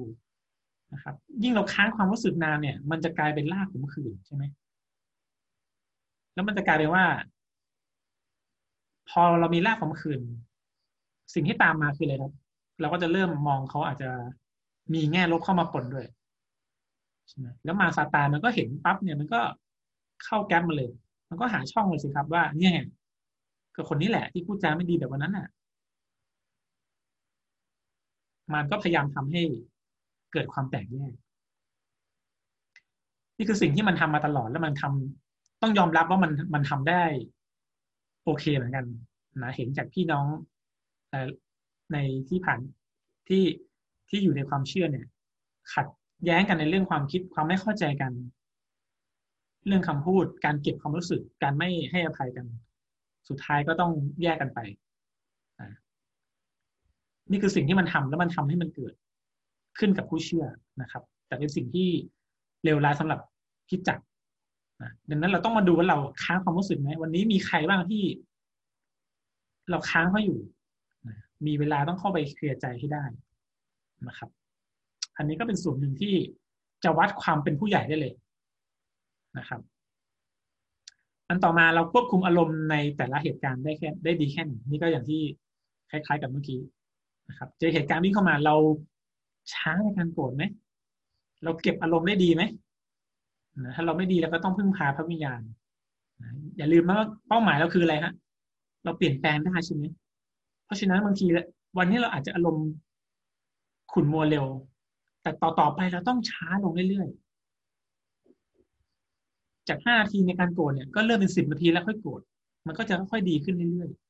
นะครับ ยิ่งเราค้างความรู้สึกนานเนี่ย มันจะกลายเป็นลากขมขื่นใช่ไหมแล้วมันจะกลายเป็นว่า พอเรามีลากขมขื่นสิ่งที่ตามมาคืออะไรครับเราก็จะเริ่มมองเขาอาจจะมีแง่ลบเข้ามาปนด้วยใช่ไหมแล้วมาซาตานมันก็เห็นปั๊บเนี่ยมันก็เข้าแก๊ปมาเลย มันก็หาช่องเลยสิครับว่า เนี่ยก็คนนี้แหละที่พูดจาไม่ดีแบบวันนั้นอะ มันก็พยายามทำให้เกิดความแตกแยก นี่คือสิ่งที่มันทำมาตลอดแล้วมันทำต้องยอมรับว่ามันมันทำได้ โอเคเหมือนกันนะเห็นจากพี่น้องในที่ผ่านที่ที่อยู่ในความเชื่อเนี่ย ขัดแย้งกันในเรื่องความคิดความไม่เข้าใจกัน เรื่องคำพูดการเก็บความรู้สึก การไม่ให้อภัยกัน สุดท้ายก็ต้องแยกกันไป นี่คือสิ่งที่มันทำแล้วมันทำให้มันเกิดขึ้นกับผู้เชื่อนะครับ แต่เป็นสิ่งที่เลวร้ายสำหรับคิดจักนะดังนั้นเราต้องมาดูว่าเราค้างความรู้สึกไหมวันนี้มีใครบ้างที่ เราค้างเขาอยู่มีเวลาต้องเข้าไปเคลียร์ใจให้ได้นะครับ อันนี้ก็เป็นส่วนหนึ่งที่จะวัดความเป็นผู้ใหญ่ได้เลยนะครับอันต่อมาเราควบคุมอารมณ์ในแต่ละเหตุการณ์ได้แค่ได้ดีแค่ไหนนี่ก็อย่างที่คล้าย ๆ กับเมื่อกี้ นะครับ เจอเหตุการณ์วิ่งเข้ามาเราช้าในการโกรธไหมเราเก็บอารมณ์ได้ดีไหมนะถ้าเราไม่ดีเราก็ต้องพึ่งพาพระวิญญาณนะอย่าลืมว่าเป้าหมายเราคืออะไรฮะเราเปลี่ยนแปลงได้ใช่ไหมเพราะฉะนั้นบางทีวันนี้เราอาจจะอารมณ์ขุ่นมัวเร็ว แต่ต่อต่อไปเราต้องช้าลงเรื่อยๆจากห้านาทีในการโกรธเนี่ยก็เริ่มเป็นสิบนาทีแล้วค่อยโกรธมันก็จะค่อยดีขึ้นเรื่อยๆ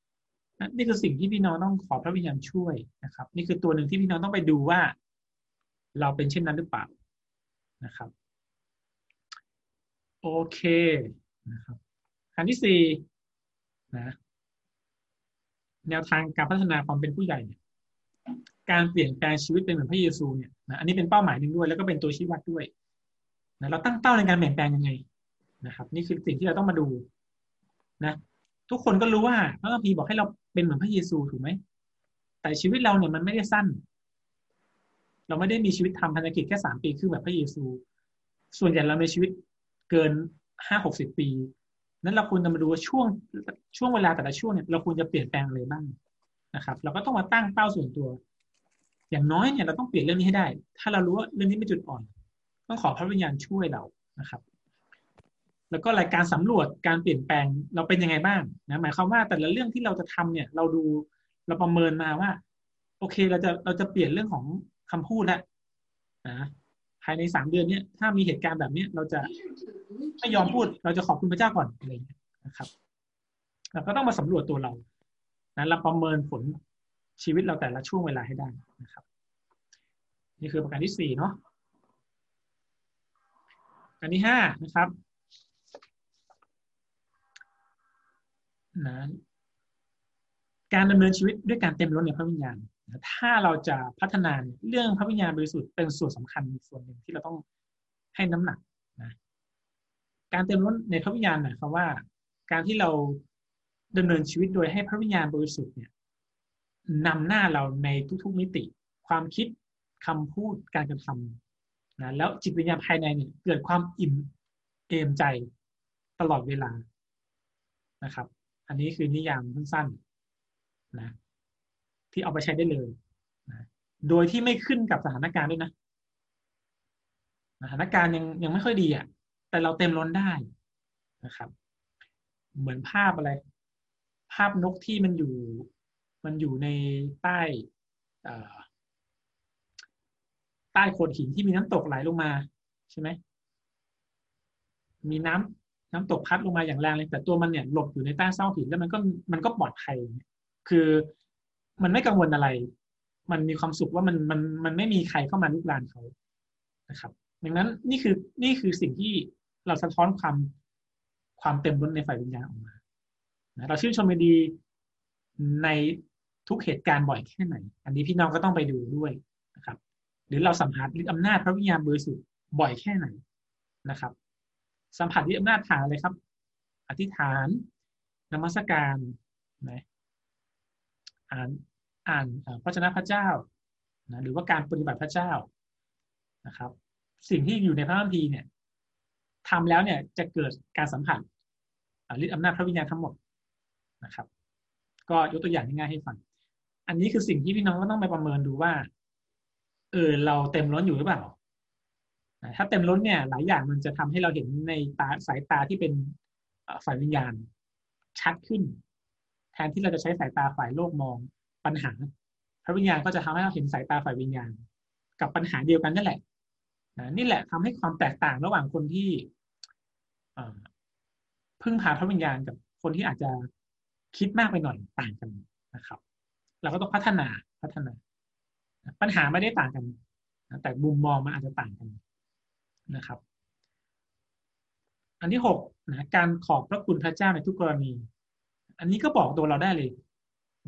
นี่คือสิ่งที่พี่น้องต้องขอพระวิญญาณช่วยนะครับ นี่คือตัวหนึ่งที่พี่น้องต้องไปดูว่า เราเป็นเช่นนั้นหรือเปล่านะครับ โอเคนะครับขั้นที่สี่นะแนวทางการพัฒนาความเป็นผู้ใหญ่เนี่ยการเปลี่ยนแปลงชีวิตเป็นเหมือนพระเยซูเนี่ยนะอันนี้เป็นเป้าหมายหนึ่งด้วย แล้วก็เป็นตัวชี้วัดด้วยนะเราตั้งเป้าในการเปลี่ยนแปลงยังไงนะครับ นี่คือสิ่งที่เราต้องมาดูนะทุกคนก็รู้ว่าพระคัมภีร์บอกให้เรา เป็นเหมือนพระเยซูถูกไหม แต่ชีวิตเราเนี่ยมันไม่ได้สั้น เราไม่ได้มีชีวิตทำพันธกิจแค่สามปีคือแบบพระเยซู ส่วนใหญ่เราในชีวิตเกินห้าหกสิบปี นั้นเราควรจะมาดูว่าช่วงช่วงเวลาแต่ละช่วงเนี่ยเราควรจะเปลี่ยนแปลงอะไรบ้างนะครับ เราก็ต้องมาตั้งเป้าส่วนตัว อย่างน้อยเนี่ยเราต้องเปลี่ยนเรื่องนี้ให้ได้ ถ้าเรารู้ว่าเรื่องนี้ไม่จุดอ่อน ต้องขอพระวิญญาณช่วยเรานะครับ แล้วก็รายการสำรวจการเปลี่ยนแปลงเราเป็นยังไงบ้างนะหมายความว่าแต่ละเรื่องที่เราจะทำเนี่ย เราดูเราประเมินมาว่า โอเคเราจะเราจะเปลี่ยนเรื่องของคำพูดแล้วนะภายในสามเดือนเนี้ยถ้ามีเหตุการณ์แบบเนี้ยเราจะไม่ยอมพูด เราจะขอบคุณพระเจ้าก่อนอะไรเนะครับเราก็ต้องมาสำรวจตัวเรานะเราประเมินผลชีวิตเราแต่ละช่วงเวลาให้ได้นะครับ นี่คือประการที่สี่เนาะประการที่ห้านะครับ นะการดำเนินชีวิตด้วยการเต็มล้นในพระวิญญาณถ้าเราจะพัฒนาเรื่องพระวิญญาณบริสุทธิ์เป็นส่วนสำคัญส่วนหนึ่งที่เราต้องให้น้ำหนักนะการเต็มล้นในพระวิญญาณหมายความว่า การที่เราดำเนินชีวิตโดยให้พระวิญญาณบริสุทธิ์เนี่ยนำหน้าเราในทุกๆมิติ ความคิดคำพูดการกระทำนะแล้วจิตวิญญาณภายในเนี่ยเกิดความอิ่มเอมใจตลอดเวลานะครับ อันนี้คือนิยามสั้นๆนะที่เอาไปใช้ได้เลยนะโดยที่ไม่ขึ้นกับสถานการณ์ด้วยนะสถานการณ์ยังยังไม่ค่อยดีอะ แต่เราเต็มล้นได้นะครับ เหมือนภาพอะไร ภาพนกที่มันอยู่ มันอยู่ในใต้ใต้โขดหินที่มีน้ำตกไหลลงมา ใช่ไหมมีน้ำ น้ำตกพัดลงมาอย่างแรงเลย แต่ตัวมันเนี่ยหลบอยู่ในใต้เส้าหินแล้วมันก็มันก็ปลอดภัย คือมันไม่กังวลอะไร มันมีความสุขว่ามันมันมันไม่มีใครเข้ามาลุกลานเขานะครับ ดังนั้นนี่คือนี่คือสิ่งที่เราสะท้อนความความเต็มล้นในฝ่ายวิญญาณออกมาเราชื่นชมดีในทุกเหตุการณ์บ่อยแค่ไหน อันนี้พี่น้องก็ต้องไปดูด้วยนะครับ หรือเราสัมผัสฤทธิอำนาจพระวิญญาณบริสุทธิ์บ่อยแค่ไหนนะครับ สัมผัสฤทธิอำนาจฐานอะไรครับ อธิษฐานนมัสการนะอ่านอ่านพระชนะพระเจ้านะหรือว่าการปฏิบัติพระเจ้านะครับ สิ่งที่อยู่ในพระคัมภีร์เนี่ยทำแล้วเนี่ยจะเกิดการสัมผัสฤทธิอำนาจพระวิญญาณทั้งหมดนะครับ ก็ยกตัวอย่างง่ายๆให้ฟัง อันนี้คือสิ่งที่พี่น้องก็ต้องไปประเมินดูว่า เออเราเต็มล้นอยู่หรือเปล่า ถ้าเต็มล้นเนี่ยหลายอย่างมันจะทำให้เราเห็นในตาสายตาที่เป็นฝ่ายวิญญาณ ชัดขึ้น แทนที่เราจะใช้สายตาฝ่ายโลกมองปัญหา พระวิญญาณก็จะทำให้เราเห็นสายตาฝ่ายวิญญาณ กับปัญหาเดียวกันนั่นแหละนี่แหละทำให้ความแตกต่างระหว่างคนที่พึ่งพาพระวิญญาณกับคนที่อาจจะคิดมากไปหน่อยต่างกันนะครับ เราก็ต้องพัฒนาพัฒนา ปัญหาไม่ได้ต่างกัน แต่มุมมองมันอาจจะต่างกัน นะครับ อันที่หกนะการขอบพระคุณพระเจ้าในทุกกรณี อันนี้ก็บอกตัวเราได้เลย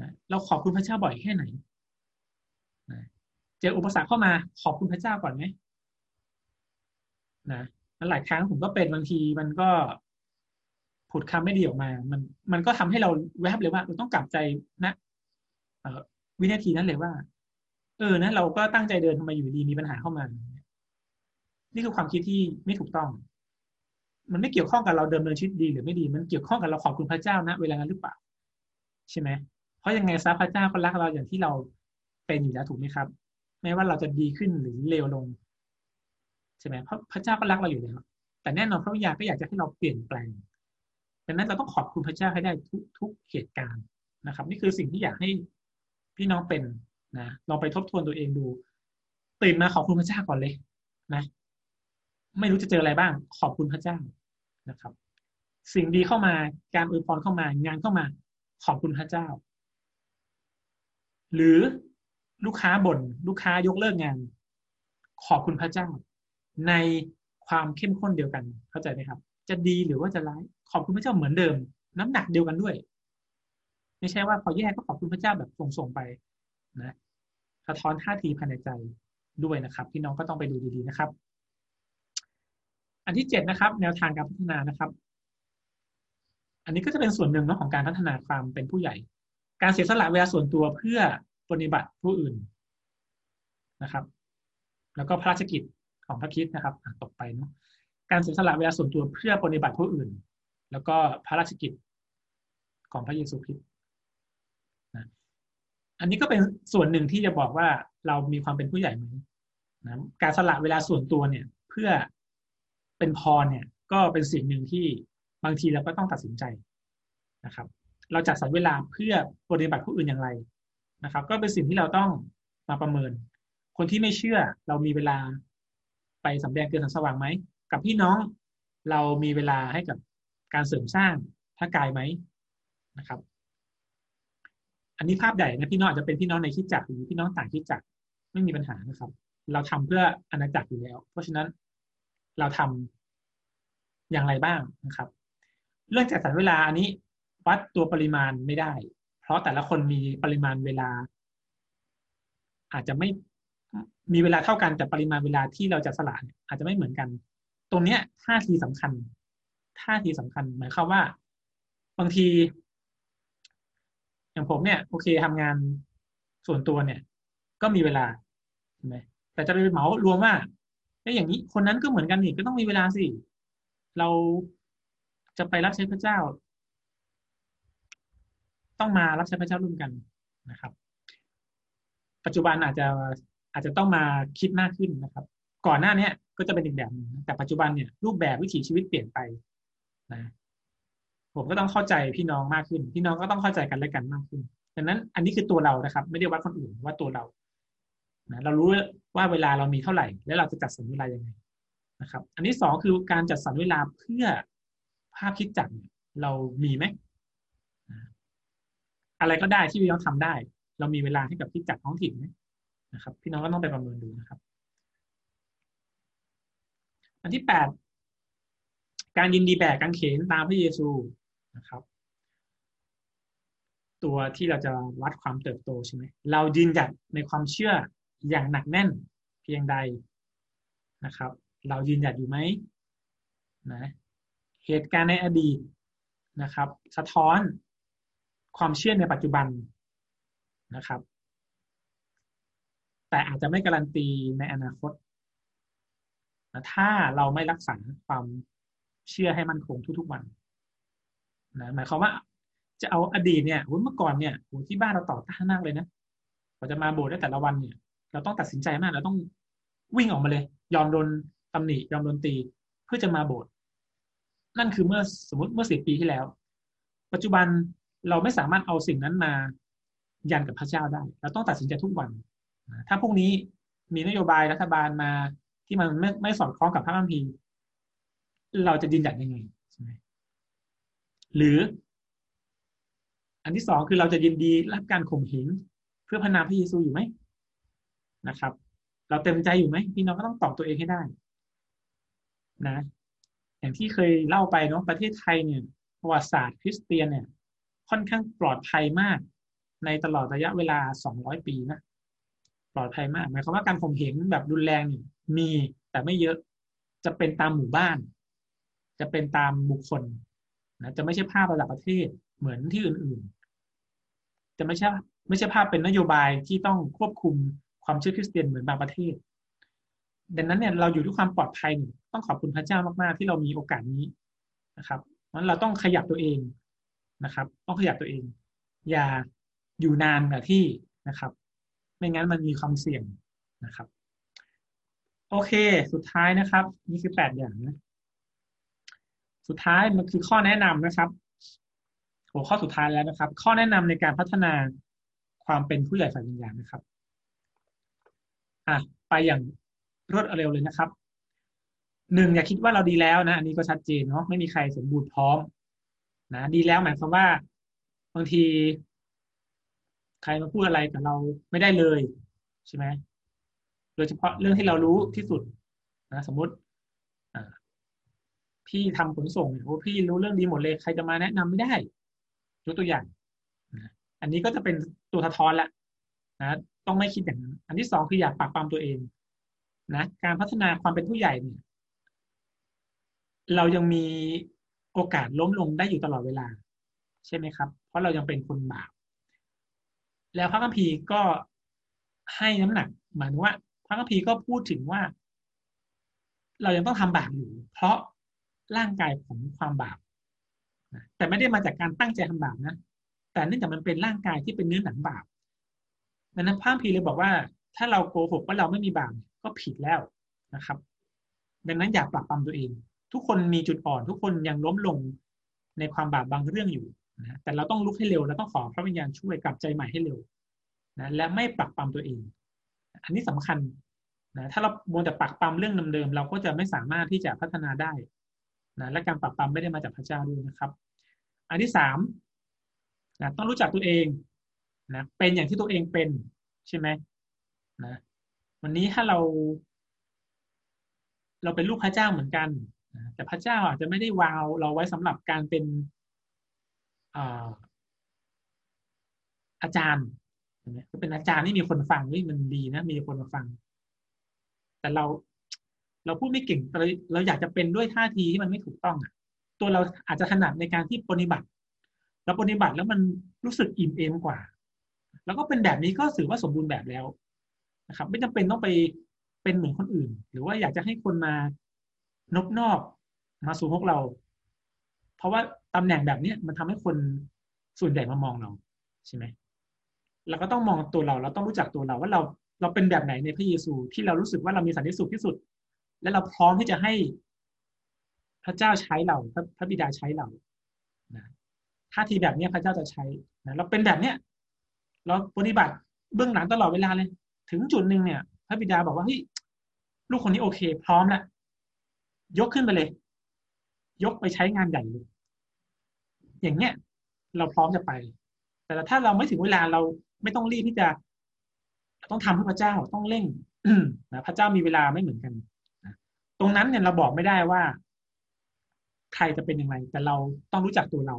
นะเราขอบคุณพระเจ้าบ่อยแค่ไหนนะเจออุปสรรคเข้ามาขอบคุณพระเจ้าก่อนไหมนะหลายครั้งผมก็เป็นบางทีมันก็ผุดคำไม่ดีออกมา มันมันก็ทำให้เราแวบเลยว่าเราต้องกลับใจนะวินาทีนั้นเลยว่า เออนะเราก็ตั้งใจเดินทำไมอยู่ดีมีปัญหาเข้ามา นี่คือความคิดที่ไม่ถูกต้อง มันไม่เกี่ยวข้องกับเราเดิมเนินชีวิตดีหรือไม่ดี มันเกี่ยวข้องกับเราขอบคุณพระเจ้านะเวลานั้นหรือเปล่า ใช่ไหมเพราะยังไงซะพระเจ้าก็รักเราอย่างที่เราเป็นอยู่แล้วถูกไหมครับไม่ว่าเราจะดีขึ้นหรือเลวลงใช่ไหมเพราะพระเจ้าก็รักเราอยู่แล้วแต่แน่นอนพระวิญญาณก็อยากจะให้เราเปลี่ยนแปลงดังนั้นเราต้องขอบคุณพระเจ้าให้ได้ทุกทุกเหตุการณ์นะครับ นี่คือสิ่งที่อยากให้พี่น้องเป็นนะลองไปทบทวนตัวเองดู ตื่นมาขอบคุณพระเจ้าก่อนเลย นะ ไม่รู้จะเจออะไรบ้าง ขอบคุณพระเจ้านะครับ สิ่งดีเข้ามาการอวยพรเข้ามางานเข้ามา ขอบคุณพระเจ้า หรือลูกค้าบน่นลูกค้ายกเลิกงาน ขอบคุณพระเจ้า ในความเข้มข้นเดียวกัน เข้าใจไหมครับ จะดีหรือว่าจะร้ายขอบคุณพระเจ้าเหมือนเดิม น้ำหนักเดียวกันด้วย ไม่ใช่ว่าพอแยกก็ขอบคุณพระเจ้าแบบส่งๆไปนะสะท้อนท่าทีภายในใจด้วยนะครับ พี่น้องก็ต้องไปดูดีๆนะครับ อันที่เจ็ดนะครับ แนวทางการพัฒนานะครับ อันนี้ก็จะเป็นส่วนหนึ่งเนาะของการพัฒนาความเป็นผู้ใหญ่ การเสียสละเวลาส่วนตัวเพื่อปฏิบัติผู้อื่นนะครับ แล้วก็พระราชกิจของพระคิดนะครับตกไปเนาะการเสียสละเวลาส่วนตัวเพื่อปฏิบัติผู้อื่น แล้วก็พระราชกิจของพระเยซูคริสต์นะอันนี้ก็เป็นส่วนหนึ่งที่จะบอกว่าเรามีความเป็นผู้ใหญ่ไหมนะการสละเวลาส่วนตัวเนี่ย เพื่อ เป็นพรเนี่ย ก็เป็นสิ่งหนึ่งที่บางทีเราก็ต้องตัดสินใจนะครับ เราจัดสรรเวลาเพื่อปฏิบัติผู้อื่นอย่างไรนะครับ ก็เป็นสิ่งที่เราต้องมาประเมิน คนที่ไม่เชื่อ เรามีเวลาไปสำแดงเกินสังสว่างไหมกับพี่น้องเรามีเวลาให้กับการเสริมสร้างพระกายไหมนะครับ อันนี้ภาพใหญ่นะพี่น้องอาจจะเป็นพี่น้องในคิดจักรหรือพี่น้องต่างคิดจักรไม่มีปัญหานะครับ เราทำเพื่ออาณาจักรอยู่แล้ว เพราะฉะนั้น เราทำอย่างไรบ้างนะครับ เรื่องจัดสรรเวลาอันนี้วัดตัวปริมาณไม่ได้ เพราะแต่ละคนมีปริมาณเวลา อาจจะไม่มีเวลาเท่ากันแต่ปริมาณเวลาที่เราจะสละอาจจะไม่เหมือนกัน ตรงเนี้ยท่าทีสำคัญท่าทีสำคัญหมายความว่า บางที อย่างผมเนี่ย โอเคทำงานส่วนตัวเนี่ย ก็มีเวลาใช่ไหมแต่จะไปเหมารวมว่า ไอ้อย่างนี้คนนั้นก็เหมือนกันนี่ก็ต้องมีเวลาสิ เราจะไปรับใช้พระเจ้า ต้องมารับใช้พระเจ้าร่วมกันนะครับ ปัจจุบันอาจจะอาจจะต้องมาคิดมากขึ้นนะครับ ก่อนหน้าเนี้ยก็จะเป็นอีกแบบนึงแต่ปัจจุบันเนี่ยรูปแบบวิถีชีวิตเปลี่ยนไปนะผมก็ต้องเข้าใจพี่น้องมากขึ้น พี่น้องก็ต้องเข้าใจกันและกันมากขึ้นดังนั้นอันนี้คือตัวเรานะครับ ไม่ได้วัดคนอื่นว่าตัวเรานะเรารู้ ว่าเวลาเรามีเท่าไหร่ แล้วเราจะจัดสรรเวลายังไงนะครับ อันที่สองคือการจัดสรรเวลาเพื่อภาพคิดจักเรามีไหมอะไรก็ได้ที่พี่น้องทำได้ เรามีเวลาให้กับคิดจักท้องถิ่นไหมนะครับ พี่น้องก็ต้องไปประเมินดูนะครับ อันที่แปดการยินดีแบกกางเขนตามพระเยซูนะครับ ตัวที่เราจะวัดความเติบโตใช่ไหมเรายืนหยัดในความเชื่อ อย่างหนักแน่นเพียงใดนะครับ เรายืนหยัดอยู่ไหมนะเหตุการณ์ในอดีตนะครับ สะท้อนความเชื่อในปัจจุบันนะครับ แต่อาจจะไม่การันตีในอนาคตนะถ้าเราไม่รักษาความเชื่อให้มันคงทุกๆวันนะหมายความว่าจะเอาอดีตเนี่ยเมื่อก่อนเนี่ยที่บ้านเราต่อต้านมากเลยนะพอจะมาโบสถ์ได้แต่ละวันเนี่ย เราต้องตัดสินใจมากเราต้องวิ่งออกมาเลย ยอมโดนตำหนิยอมโดนตี เพื่อจะมาโบสถ์นั่นคือเมื่อสมมติเมื่อสิบปีที่แล้ว ปัจจุบันเราไม่สามารถเอาสิ่งนั้นมายันกับพระเจ้าได้ เราต้องตัดสินใจทุกวัน ถ้าพรุ่งนี้มีนโยบายรัฐบาลมาที่มันไม่ไม่สอดคล้องกับพระคัมภีร์เราจะยืนหยัดยังไงใช่ไหมหรือ อันที่สองคือเราจะยินดีรับการข่มเหงเพื่อพนาพระเยซูอยู่ไหม นะครับ เราเต็มใจอยู่ไหมพี่น้องก็ต้องตอบตัวเองให้ได้ นะ อย่างที่เคยเล่าไปเนาะประเทศไทยเนี่ยประวัติศาสตร์คริสเตียนเนี่ย ค่อนข้างปลอดภัยมาก ในตลอดระยะเวลาสองร้อยปีนะปลอดภัยมากหมายความว่าการข่มเหงแบบรุนแรงเนี่ยมีแต่ไม่เยอะจะเป็นตามหมู่บ้าน จะเป็นตามบุคคลนะจะไม่ใช่ภาพระดับประเทศเหมือนที่อื่นๆ จะไม่ใช่ไม่ใช่ภาพเป็นนโยบายที่ต้องควบคุม ความเชื่อคริสเตียนเหมือนบางประเทศ ดังนั้นเนี่ยเราอยู่ด้วยความปลอดภัยต้องขอบคุณพระเจ้ามากๆ ที่เรามีโอกาสนี้นะครับนั้นเราต้องขยับตัวเองนะครับ ต้องขยับตัวเอง อย่าอยู่นานกับที่นะครับ ไม่งั้นมันมีความเสี่ยงนะครับ โอเค สุดท้ายนะครับ นี่คือแปดอย่างนะสุดท้ายมันคือข้อแนะนำนะครับ หัวข้อสุดท้ายแล้วนะครับ ข้อแนะนำในการพัฒนาความเป็นผู้ใหญ่ฝ่ายวิญญาณนะครับ อะไปอย่างรวดเร็วเลยนะครับหนึ่งอย่าคิดว่าเราดีแล้วนะอันนี้ก็ชัดเจนเนาะไม่มีใครสมบูรณ์พร้อม นะดีแล้วหมายความว่าบางที ใครมาพูดอะไรกับเราไม่ได้เลย ใช่ไหมโดยเฉพาะเรื่องที่เรารู้ที่สุดนะสมมติพี่ทำขนส่งเนี่ยโอ้พี่รู้เรื่องดีหมดเลยใครจะมาแนะนำไม่ได้ยกตัวอย่างอันนี้ก็จะเป็นตัวสะท้อนละ นะต้องไม่คิดอย่างนั้น อันที่สองคืออยากปรับปรามตัวเองนะการพัฒนาความเป็นผู้ใหญ่เนี่ยเรายังมีโอกาสล้มลงได้อยู่ตลอดเวลา ใช่ไหมครับ เพราะเรายังเป็นคนบาปแล้วพระคัมภีร์ก็ให้น้ำหนักหมายถึงว่า พระคัมภีร์ก็พูดถึงว่า เรายังต้องทำบาปอยู่ เพราะร่างกายของความบาปแต่ไม่ได้มาจากการตั้งใจทำบาปนะแต่เนื่องจากมันเป็นร่างกายที่เป็นเนื้อหนังบาป ดังนั้นพระคัมภีเลยบอกว่า ถ้าเราโกหกว่าเราไม่มีบาปก็ผิดแล้วนะครับ ดังนั้นอย่าปรับปรามตัวเอง ทุกคนมีจุดอ่อน ทุกคนยังล้มลงในความบาปบางเรื่องอยู่นะแต่เราต้องลุกให้เร็วเราต้องขอพระวิญญาณช่วยกลับใจใหม่ให้เร็วนะและไม่ปรับปรามตัวเอง อันนี้สำคัญนะถ้าเราโมแต่ปักปั๊มเรื่องเดิมๆเราก็จะไม่สามารถที่จะพัฒนาได้นะและการปรับปั๊มไม่ได้มาจากพระเจ้าด้วยนะครับ อันที่สามนะต้องรู้จักตัวเอง นะเป็นอย่างที่ตัวเองเป็นใช่ไหมนะวันนี้ถ้าเรา เราเป็นลูกพระเจ้าเหมือนกันแต่พระเจ้าอาจจะไม่ได้วาวเราไว้สำหรับการเป็นอาจารย์เห็เป็นอาจารย์ที่มีคนฟังนี่มันดีนะ มีคนมาฟัง แต่เราเราพูดไม่เก่งเราเราอยากจะเป็นด้วยท่าทีที่มันไม่ถูกต้องอะ ตัวเราอาจจะถนัดในการที่ปฏิบัติ เราปฏิบัติแล้วมันรู้สึกอิ่มเอมกว่า แล้วก็เป็นแบบนี้ก็ถือว่าสมบูรณ์แบบแล้วนะครับ ไม่จำเป็นต้องไปเป็นเหมือนคนอื่น หรือว่าอยากจะให้คนมานบนอกมาสู่พวกเรา เพราะว่าตำแหน่งแบบเนี้ยมันทำให้คนส่วนใหญ่มามองเราใช่ไหมเราก็ต้องมองตัวเรา เราต้องรู้จักตัวเราว่าเราเราเป็นแบบไหนในพระเยซูที่เรารู้สึกว่าเรามีสันติสุขที่สุด และเราพร้อมที่จะให้พระเจ้าใช้เราพระพระบิดาใช้เรานะท่าทีแบบนี้พระเจ้าจะใช้นะเราเป็นแบบเนี้ย เราปฏิบัติเบื้องหลังตลอดเวลาเลย ถึงจุดหนึ่งเนี่ย พระบิดาบอกว่าเฮ้ยลูกคนนี้โอเค พร้อมแล้วยกขึ้นไปเลย ยกไปใช้งานใหญ่เลยอย่างเงี้ยเราพร้อมจะไป แต่ถ้าเราไม่ถึงเวลาเราไม่ต้องรีบที่จะ ต้องทำให้พระเจ้าต้องเร่งนะพระเจ้ามีเวลาไม่เหมือนกันตรงนั้นเนี่ยเราบอกไม่ได้ว่า ใครจะเป็นยังไงแต่เราต้องรู้จักตัวเรา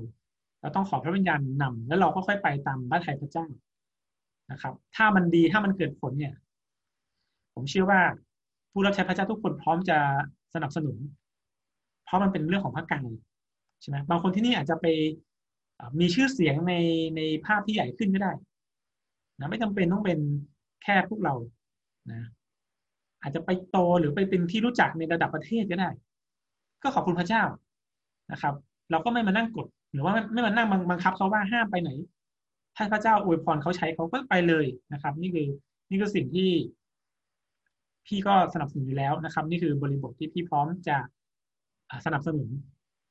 เราต้องขอพระวิญญาณนำแล้วเราก็ค่อยไปตามบ้านไทยพระเจ้า นะครับ ถ้ามันดีถ้ามันเกิดผลเนี่ย ผมเชื่อว่าผู้รับใช้พระเจ้าทุกคนพร้อมจะสนับสนุน เพราะมันเป็นเรื่องของพระการใช่ไหมบางคนที่นี่อาจจะไปมีชื่อเสียงในในภาพที่ใหญ่ขึ้นก็ได้นะไม่จำเป็นต้องเป็นแค่พวกเรานะ อาจจะไปโตหรือไปเป็นที่รู้จักในระดับประเทศก็ได้ ก็ขอบคุณพระเจ้านะครับ เราก็ไม่มานั่งกด หรือว่าไม่มานั่งบังคับเขาว่าห้ามไปไหน ถ้าพระเจ้าอวยพรเขาใช้เขาก็ไปเลยนะครับ นี่คือนี่คือสิ่งที่ พี่ก็สนับสนุนอยู่แล้วนะครับ นี่คือบริบทที่พี่พร้อมจะสนับสนุน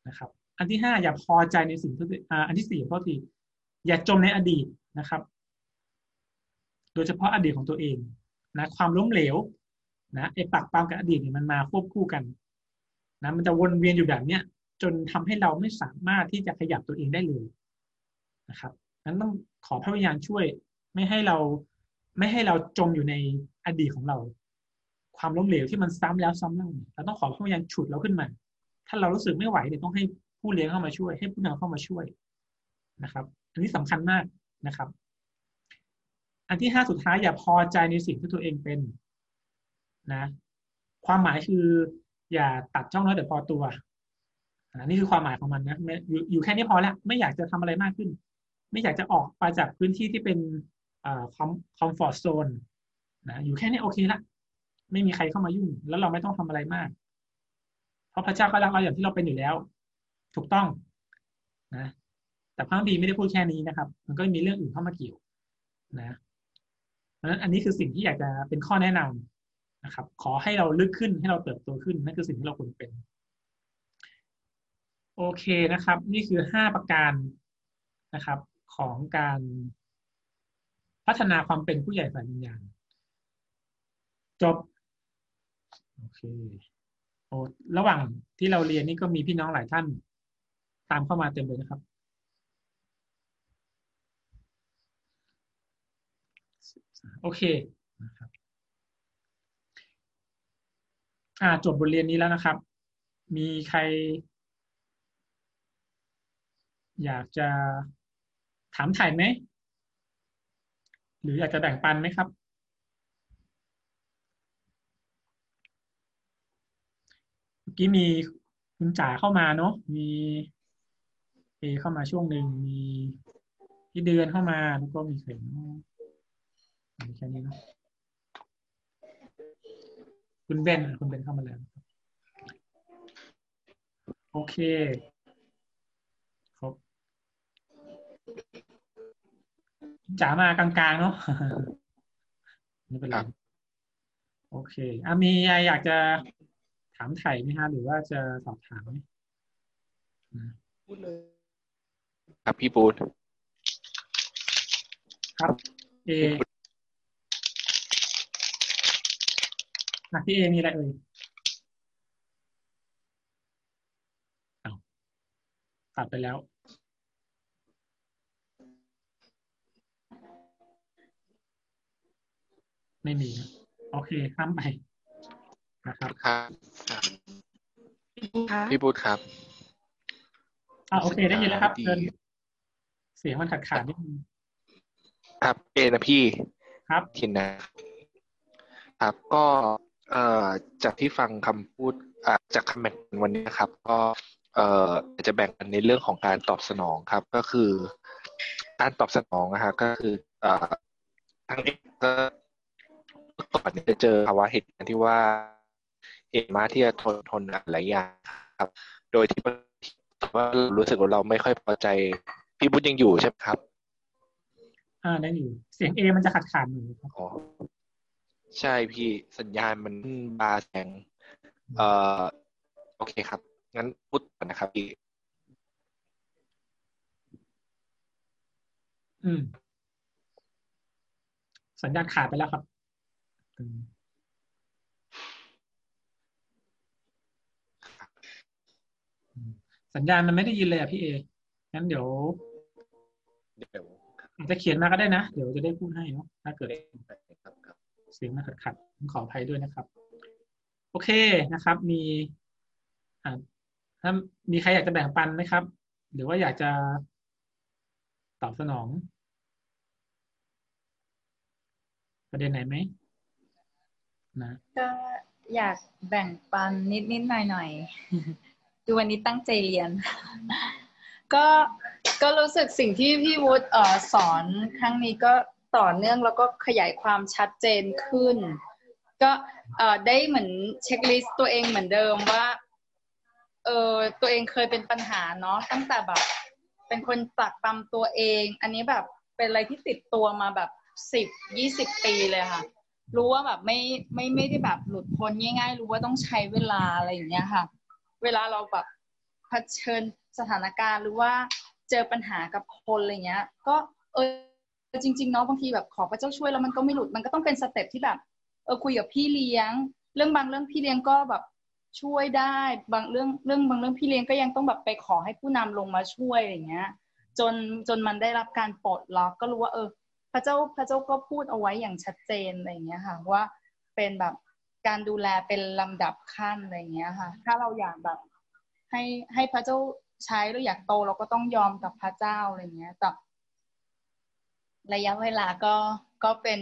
นะครับ อันที่ห้าอย่าพอใจในสิ่งที่อันที่สี่เพราะทีอย่าจมในอดีตนะครับ โดยเฉพาะอดีตของตัวเองนะความล้มเหลวนะไอ้ปักปามกับอดีตเนี่ยมันมาควบคู่กันนะมันจะวนเวียนอยู่แบบเนี้ยจนทำให้เราไม่สามารถที่จะขยับตัวเองได้เลยนะครับนั้นต้อง ขอพระวิญญาณช่วย ไม่ให้เราไม่ให้เราจมอยู่ในอดีตของเรา ความล้มเหลวที่มันซ้ำแล้วซ้ำเล่าเราต้องขอพระวิญญาณฉุดเราขึ้นมา ถ้าเรารู้สึกไม่ไหวเนี่ยต้องให้ผู้เลี้ยงเข้ามาช่วย ให้ผู้นำเข้ามาช่วยนะครับอันนี้สำคัญมากนะครับ อันที่ห้าสุดท้ายอย่าพอใจในสิ่งที่ตัวเองเป็นนะ ความหมายคืออย่าตัดช่องแล้วเดี๋ยวพอตัวอันนี้คือความหมายของมันนะอยู่อยู่แค่นี้พอแล้วไม่อยากจะทำอะไรมากขึ้น ไม่อยากจะออกไปจากพื้นที่ที่เป็นคอมฟอร์ทโซนนะอยู่แค่นี้โอเคละไม่มีใครเข้ามายุ่ง แล้วเราไม่ต้องทำอะไรมาก เพราะพระเจ้าก็รักเราอย่างที่เราเป็นอยู่แล้ว ถูกต้องนะ แต่พระบีไม่ได้พูดแค่นี้นะครับ มันก็มีเรื่องอื่นเข้ามาเกี่ยว นะเพราะฉะนั้นอันนี้คือสิ่งที่อยากจะเป็นข้อแนะนำนะครับ ขอให้เราลึกขึ้นให้เราเติบโตขึ้นนั่นคือสิ่งที่เราควรเป็น โอเคนะครับ นี่คือห้าประการนะครับ ของการพัฒนาความเป็นผู้ใหญ่ฝ่ายวิญญาณจบโอเคโอ้ระหว่างที่เราเรียนนี่ก็มีพี่น้องหลายท่าน ตามเข้ามาเต็มเลยนะครับ โอเคนะครับอ่าจบบทเรียนนี้แล้วนะครับ มีใคร อยากจะ ถามถ่ายไหม หรืออยากจะแบ่งปันไหมครับ เมื่อกี้มีคุณจ๋าเข้ามาเนาะ มีเอเข้ามาช่วงหนึ่ง มีพี่เดือนเข้ามา แล้วก็มีเข็มแค่นี้เนาะ คุณเบนคุณเบนเข้ามาแล้ว โอเค จ๋ามากลางๆเนาะไม่เป็นไรโอเคอามีอะไรอยากจะถามไถ่ไหมฮะ หรือว่าจะสอบถามไหมพูดเลยครับพี่ปูดครับเอนักพี่เอมีอะไรเอ่ยตัดไปแล้ว ไม่มี โอเคข้ามไปนะครับครับพี่บูธครับอ่าโอเคได้ยินแล้วครับเเสียงมันขาดขาดนิดนึงครับเอนะพี่ครับทินนะครับ ก็เอ่อจากที่ฟังคำพูดจากคอมเมนต์วันนี้ครับ ก็เอ่อจะแบ่งกันในเรื่องของการตอบสนองครับ ก็คือ การตอบสนองนะฮะก็คือเอ่อทั้งเอกก็ ก่อนจะเจอภาวะเหตุการณ์ที่ว่าเอมาที่จะทนทนหลายอย่างครับ โดยที่ว่ารู้สึกว่าเราไม่ค่อยพอใจ พี่บุญยังอยู่ใช่ไหมครับ อ่าได้อยู่ เสียงเอมันจะขาดขาดหน่อยครับอ๋อใช่พี่สัญญาณมันบาแสง เอ่อโอเคครับ งั้นพูดก่อนนะครับพี่อืม สัญญาณขาดไปแล้วครับอืมอืม สัญญาณมันไม่ได้ยินเลยอะพี่เอ งั้นเดี๋ยวเดี๋ยวอาจจะเขียนมาก็ได้นะ เดี๋ยวจะได้พูดให้เนาะ ถ้าเกิดครับครับเสียงมันขัดขัดๆผมขออภัยด้วยนะครับ โอเคนะครับ มีอ่าถ้ามีใครอยากจะแบ่งปันไหมครับ หรือว่าอยากจะตอบสนอง ประเด็นไหนไหม นะก็อยากแบ่งปันนิดนิดหน่อยหน่อยดูวันนี้ตั้งใจเรียน ก็ก็รู้สึกสิ่งที่พี่วุฒิสอนครั้งนี้ก็ต่อเนื่องแล้วก็ขยายความชัดเจนขึ้น ก็ได้เหมือนเช็คลิสต์ตัวเองเหมือนเดิมว่าเออตัวเองเคยเป็นปัญหาเนาะตั้งแต่แบบ เป็นคนตักตำตัวเอง อันนี้แบบเป็นอะไรที่ติดตัวมาแบบสิบยี่สิบปีเลยค่ะ รู้ว่าแบบไม่ไม่ไม่ได้แบบหลุดพ้นง่าย ๆ รู้ว่าต้องใช้เวลาอะไรอย่างเงี้ยค่ะ เวลาเราแบบเผชิญสถานการณ์หรือว่าเจอปัญหากับคนอะไรเงี้ย ก็เออจริงๆเนาะบางทีแบบขอพระเจ้าช่วยแล้วมันก็ไม่หลุดมันก็ต้องเป็น step ที่แบบเออคุยกับพี่เลี้ยง เรื่องบางเรื่องพี่เลี้ยงก็แบบช่วยได้บางเรื่องเรื่องบางเรื่องพี่เลี้ยงก็ยังต้องแบบไปขอให้ผู้นำลงมาช่วยอะไรเงี้ย จนจนมันได้รับการปลดล็อกก็รู้ว่าเออ พระเจ้าพระเจ้าก็พูดเอาไว้อย่างชัดเจนอะไรเงี้ยค่ะว่าเป็นแบบการดูแลเป็นลำดับขั้นอะไรเงี้ยค่ะ ถ้าเราอยากแบบให้ให้พระเจ้าใช้เราอยากโตเราก็ต้องยอมกับพระเจ้าอะไรเงี้ยแต่ระยะเวลาก็ก็เป็น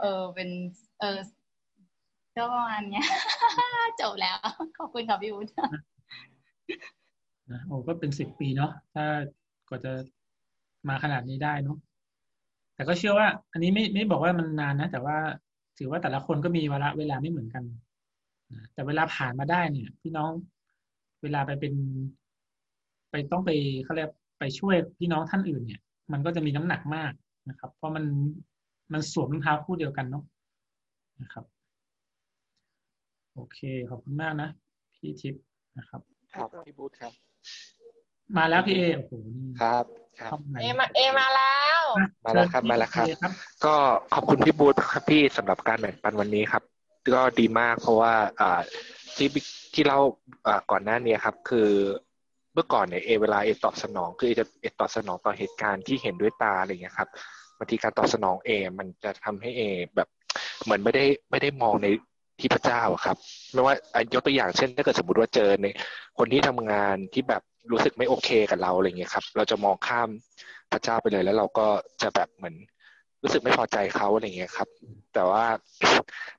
เออเป็นเออก็ประมาณเนี้ยจบแล้ว ขอบคุณค่ะพี่วุฒินะโอ้ก็เป็นสิบปีเนาะถ้ากว่าจะมาขนาดนี้ได้เนาะ แต่ก็เชื่อว่า อันนี้ไม่ไม่บอกว่ามันนานนะ แต่ว่าถือว่าแต่ละคนก็มีวาระเวลาไม่เหมือนกันนะแต่เวลาผ่านมาได้เนี่ยพี่น้องเวลาไปเป็น ไปต้องไปเขาเรียกไปช่วยพี่น้องท่านอื่นเนี่ย มันก็จะมีน้ำหนักมากนะครับ เพราะมันมันสวมรองเท้าคู่เดียวกันเนาะนะครับ โอเค ขอบคุณมากนะ พี่ทิพย์นะครับ ครับพี่บูธครับ มาแล้วพี่เอโอ้โหนี่ครับ ครับเข้ามาเอมาเอมาแล้ว มาแล้วครับมาแล้วครับเชิญพี่เอครับ ก็ขอบคุณพี่บูธครับพี่สำหรับการแบ่งปันวันนี้ครับ ก็ดีมากเพราะว่าอ่าที่ที่เล่าอ่าก่อนหน้านี้ครับ คือเมื่อก่อนเนี่ยเอเวลาเอตอบสนองคือเอจะเอตอบสนองต่อเหตุการณ์ที่เห็นด้วยตาอะไรอย่างเงี้ยครับบางทีการตอบสนองเอมันจะทำให้เอแบบเหมือนไม่ได้ไม่ได้มองใน ที่พระเจ้าครับ ไม่ว่ายกตัวอย่างเช่น ถ้าเกิดสมมติว่าเจอในคนที่ทำงานที่แบบรู้สึกไม่โอเคกับเราอะไรเงี้ยครับ เราจะมองข้ามพระเจ้าไปเลย แล้วเราก็จะแบบเหมือนรู้สึกไม่พอใจเขาอะไรเงี้ยครับ แต่ว่า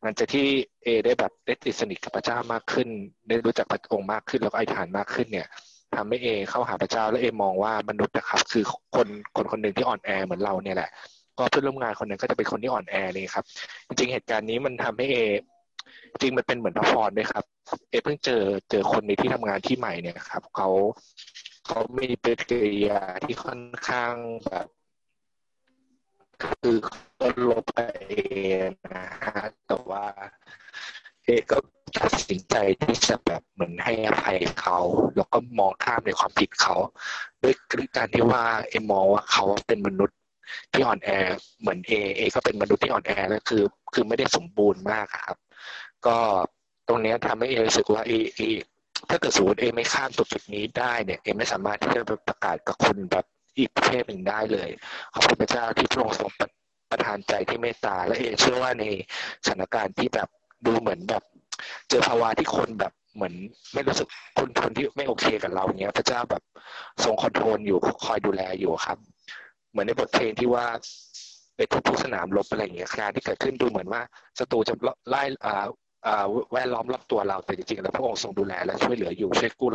หลังจากที่เอได้แบบได้ติดสนิทกับพระเจ้ามากขึ้น ได้รู้จักพระองค์มากขึ้นแล้วก็อธิษฐานมากขึ้นเนี่ยทำให้เอเข้าหาพระเจ้าแล้วเอมองว่ามนุษย์นะครับ คือคนคนคนหนึ่งที่อ่อนแอเหมือนเราเนี่ยแหละ ก็เพื่อนร่วมงานคนนั้นก็จะเป็นคนที่อ่อนแอเลยครับ จริงๆเหตุการณ์นี้มันทำให้เอ จริงมันเป็นเหมือนพระพรด้วยครับ เอเพิ่งเจอเจอคนในที่ทำงานที่ใหม่เนี่ยครับเขาเขามีปฏิกิริยาที่ค่อนข้างแบบคือก็ลบไปเองนะฮะแต่ว่า เอก็ตัดสินใจที่จะแบบเหมือนให้อภัยเขาแล้วก็มองข้ามในความผิดเขาด้วยการที่ว่าเอมองว่าเขาเป็นมนุษย์ที่อ่อนแอ เหมือนเอเอก็เป็นมนุษย์ที่อ่อนแอแล้วคือ คือไม่ได้สมบูรณ์มากครับ ก็ตรงนี้ยทำให้เอรู้สึกว่าเอเอถ้าเกิดสมมติเอไม่ข้ามตัวจุดนี้ได้เนี่ยเอไม่สามารถที่จะประกาศกับคนแบบอีกประเภทหนึ่งได้เลยขอบคุณพระเจ้าที่พระองค์ทรงประทานใจที่เมตตา และเอเชื่อว่าในสถานการณ์ที่แบบดูเหมือนแบบ เจอภาวะที่คนแบบเหมือน ไม่รู้สึกคนคนที่ไม่โอเคกับเราเนี้ย พระเจ้าแบบทรงคอนโทรลอยู่คอยดูแลอยู่ครับ เหมือนในบทเพลงที่ว่าในทุกๆสนามรบอะไรอย่างเงี้ยการที่เกิดขึ้นดูเหมือนว่าศัตรูจะไล่อ่า แวดล้อมรอบตัวเราแต่จริงๆแล้วพระองค์ทรงดูแลและช่วยเหลืออยู่ช่วยกู้เร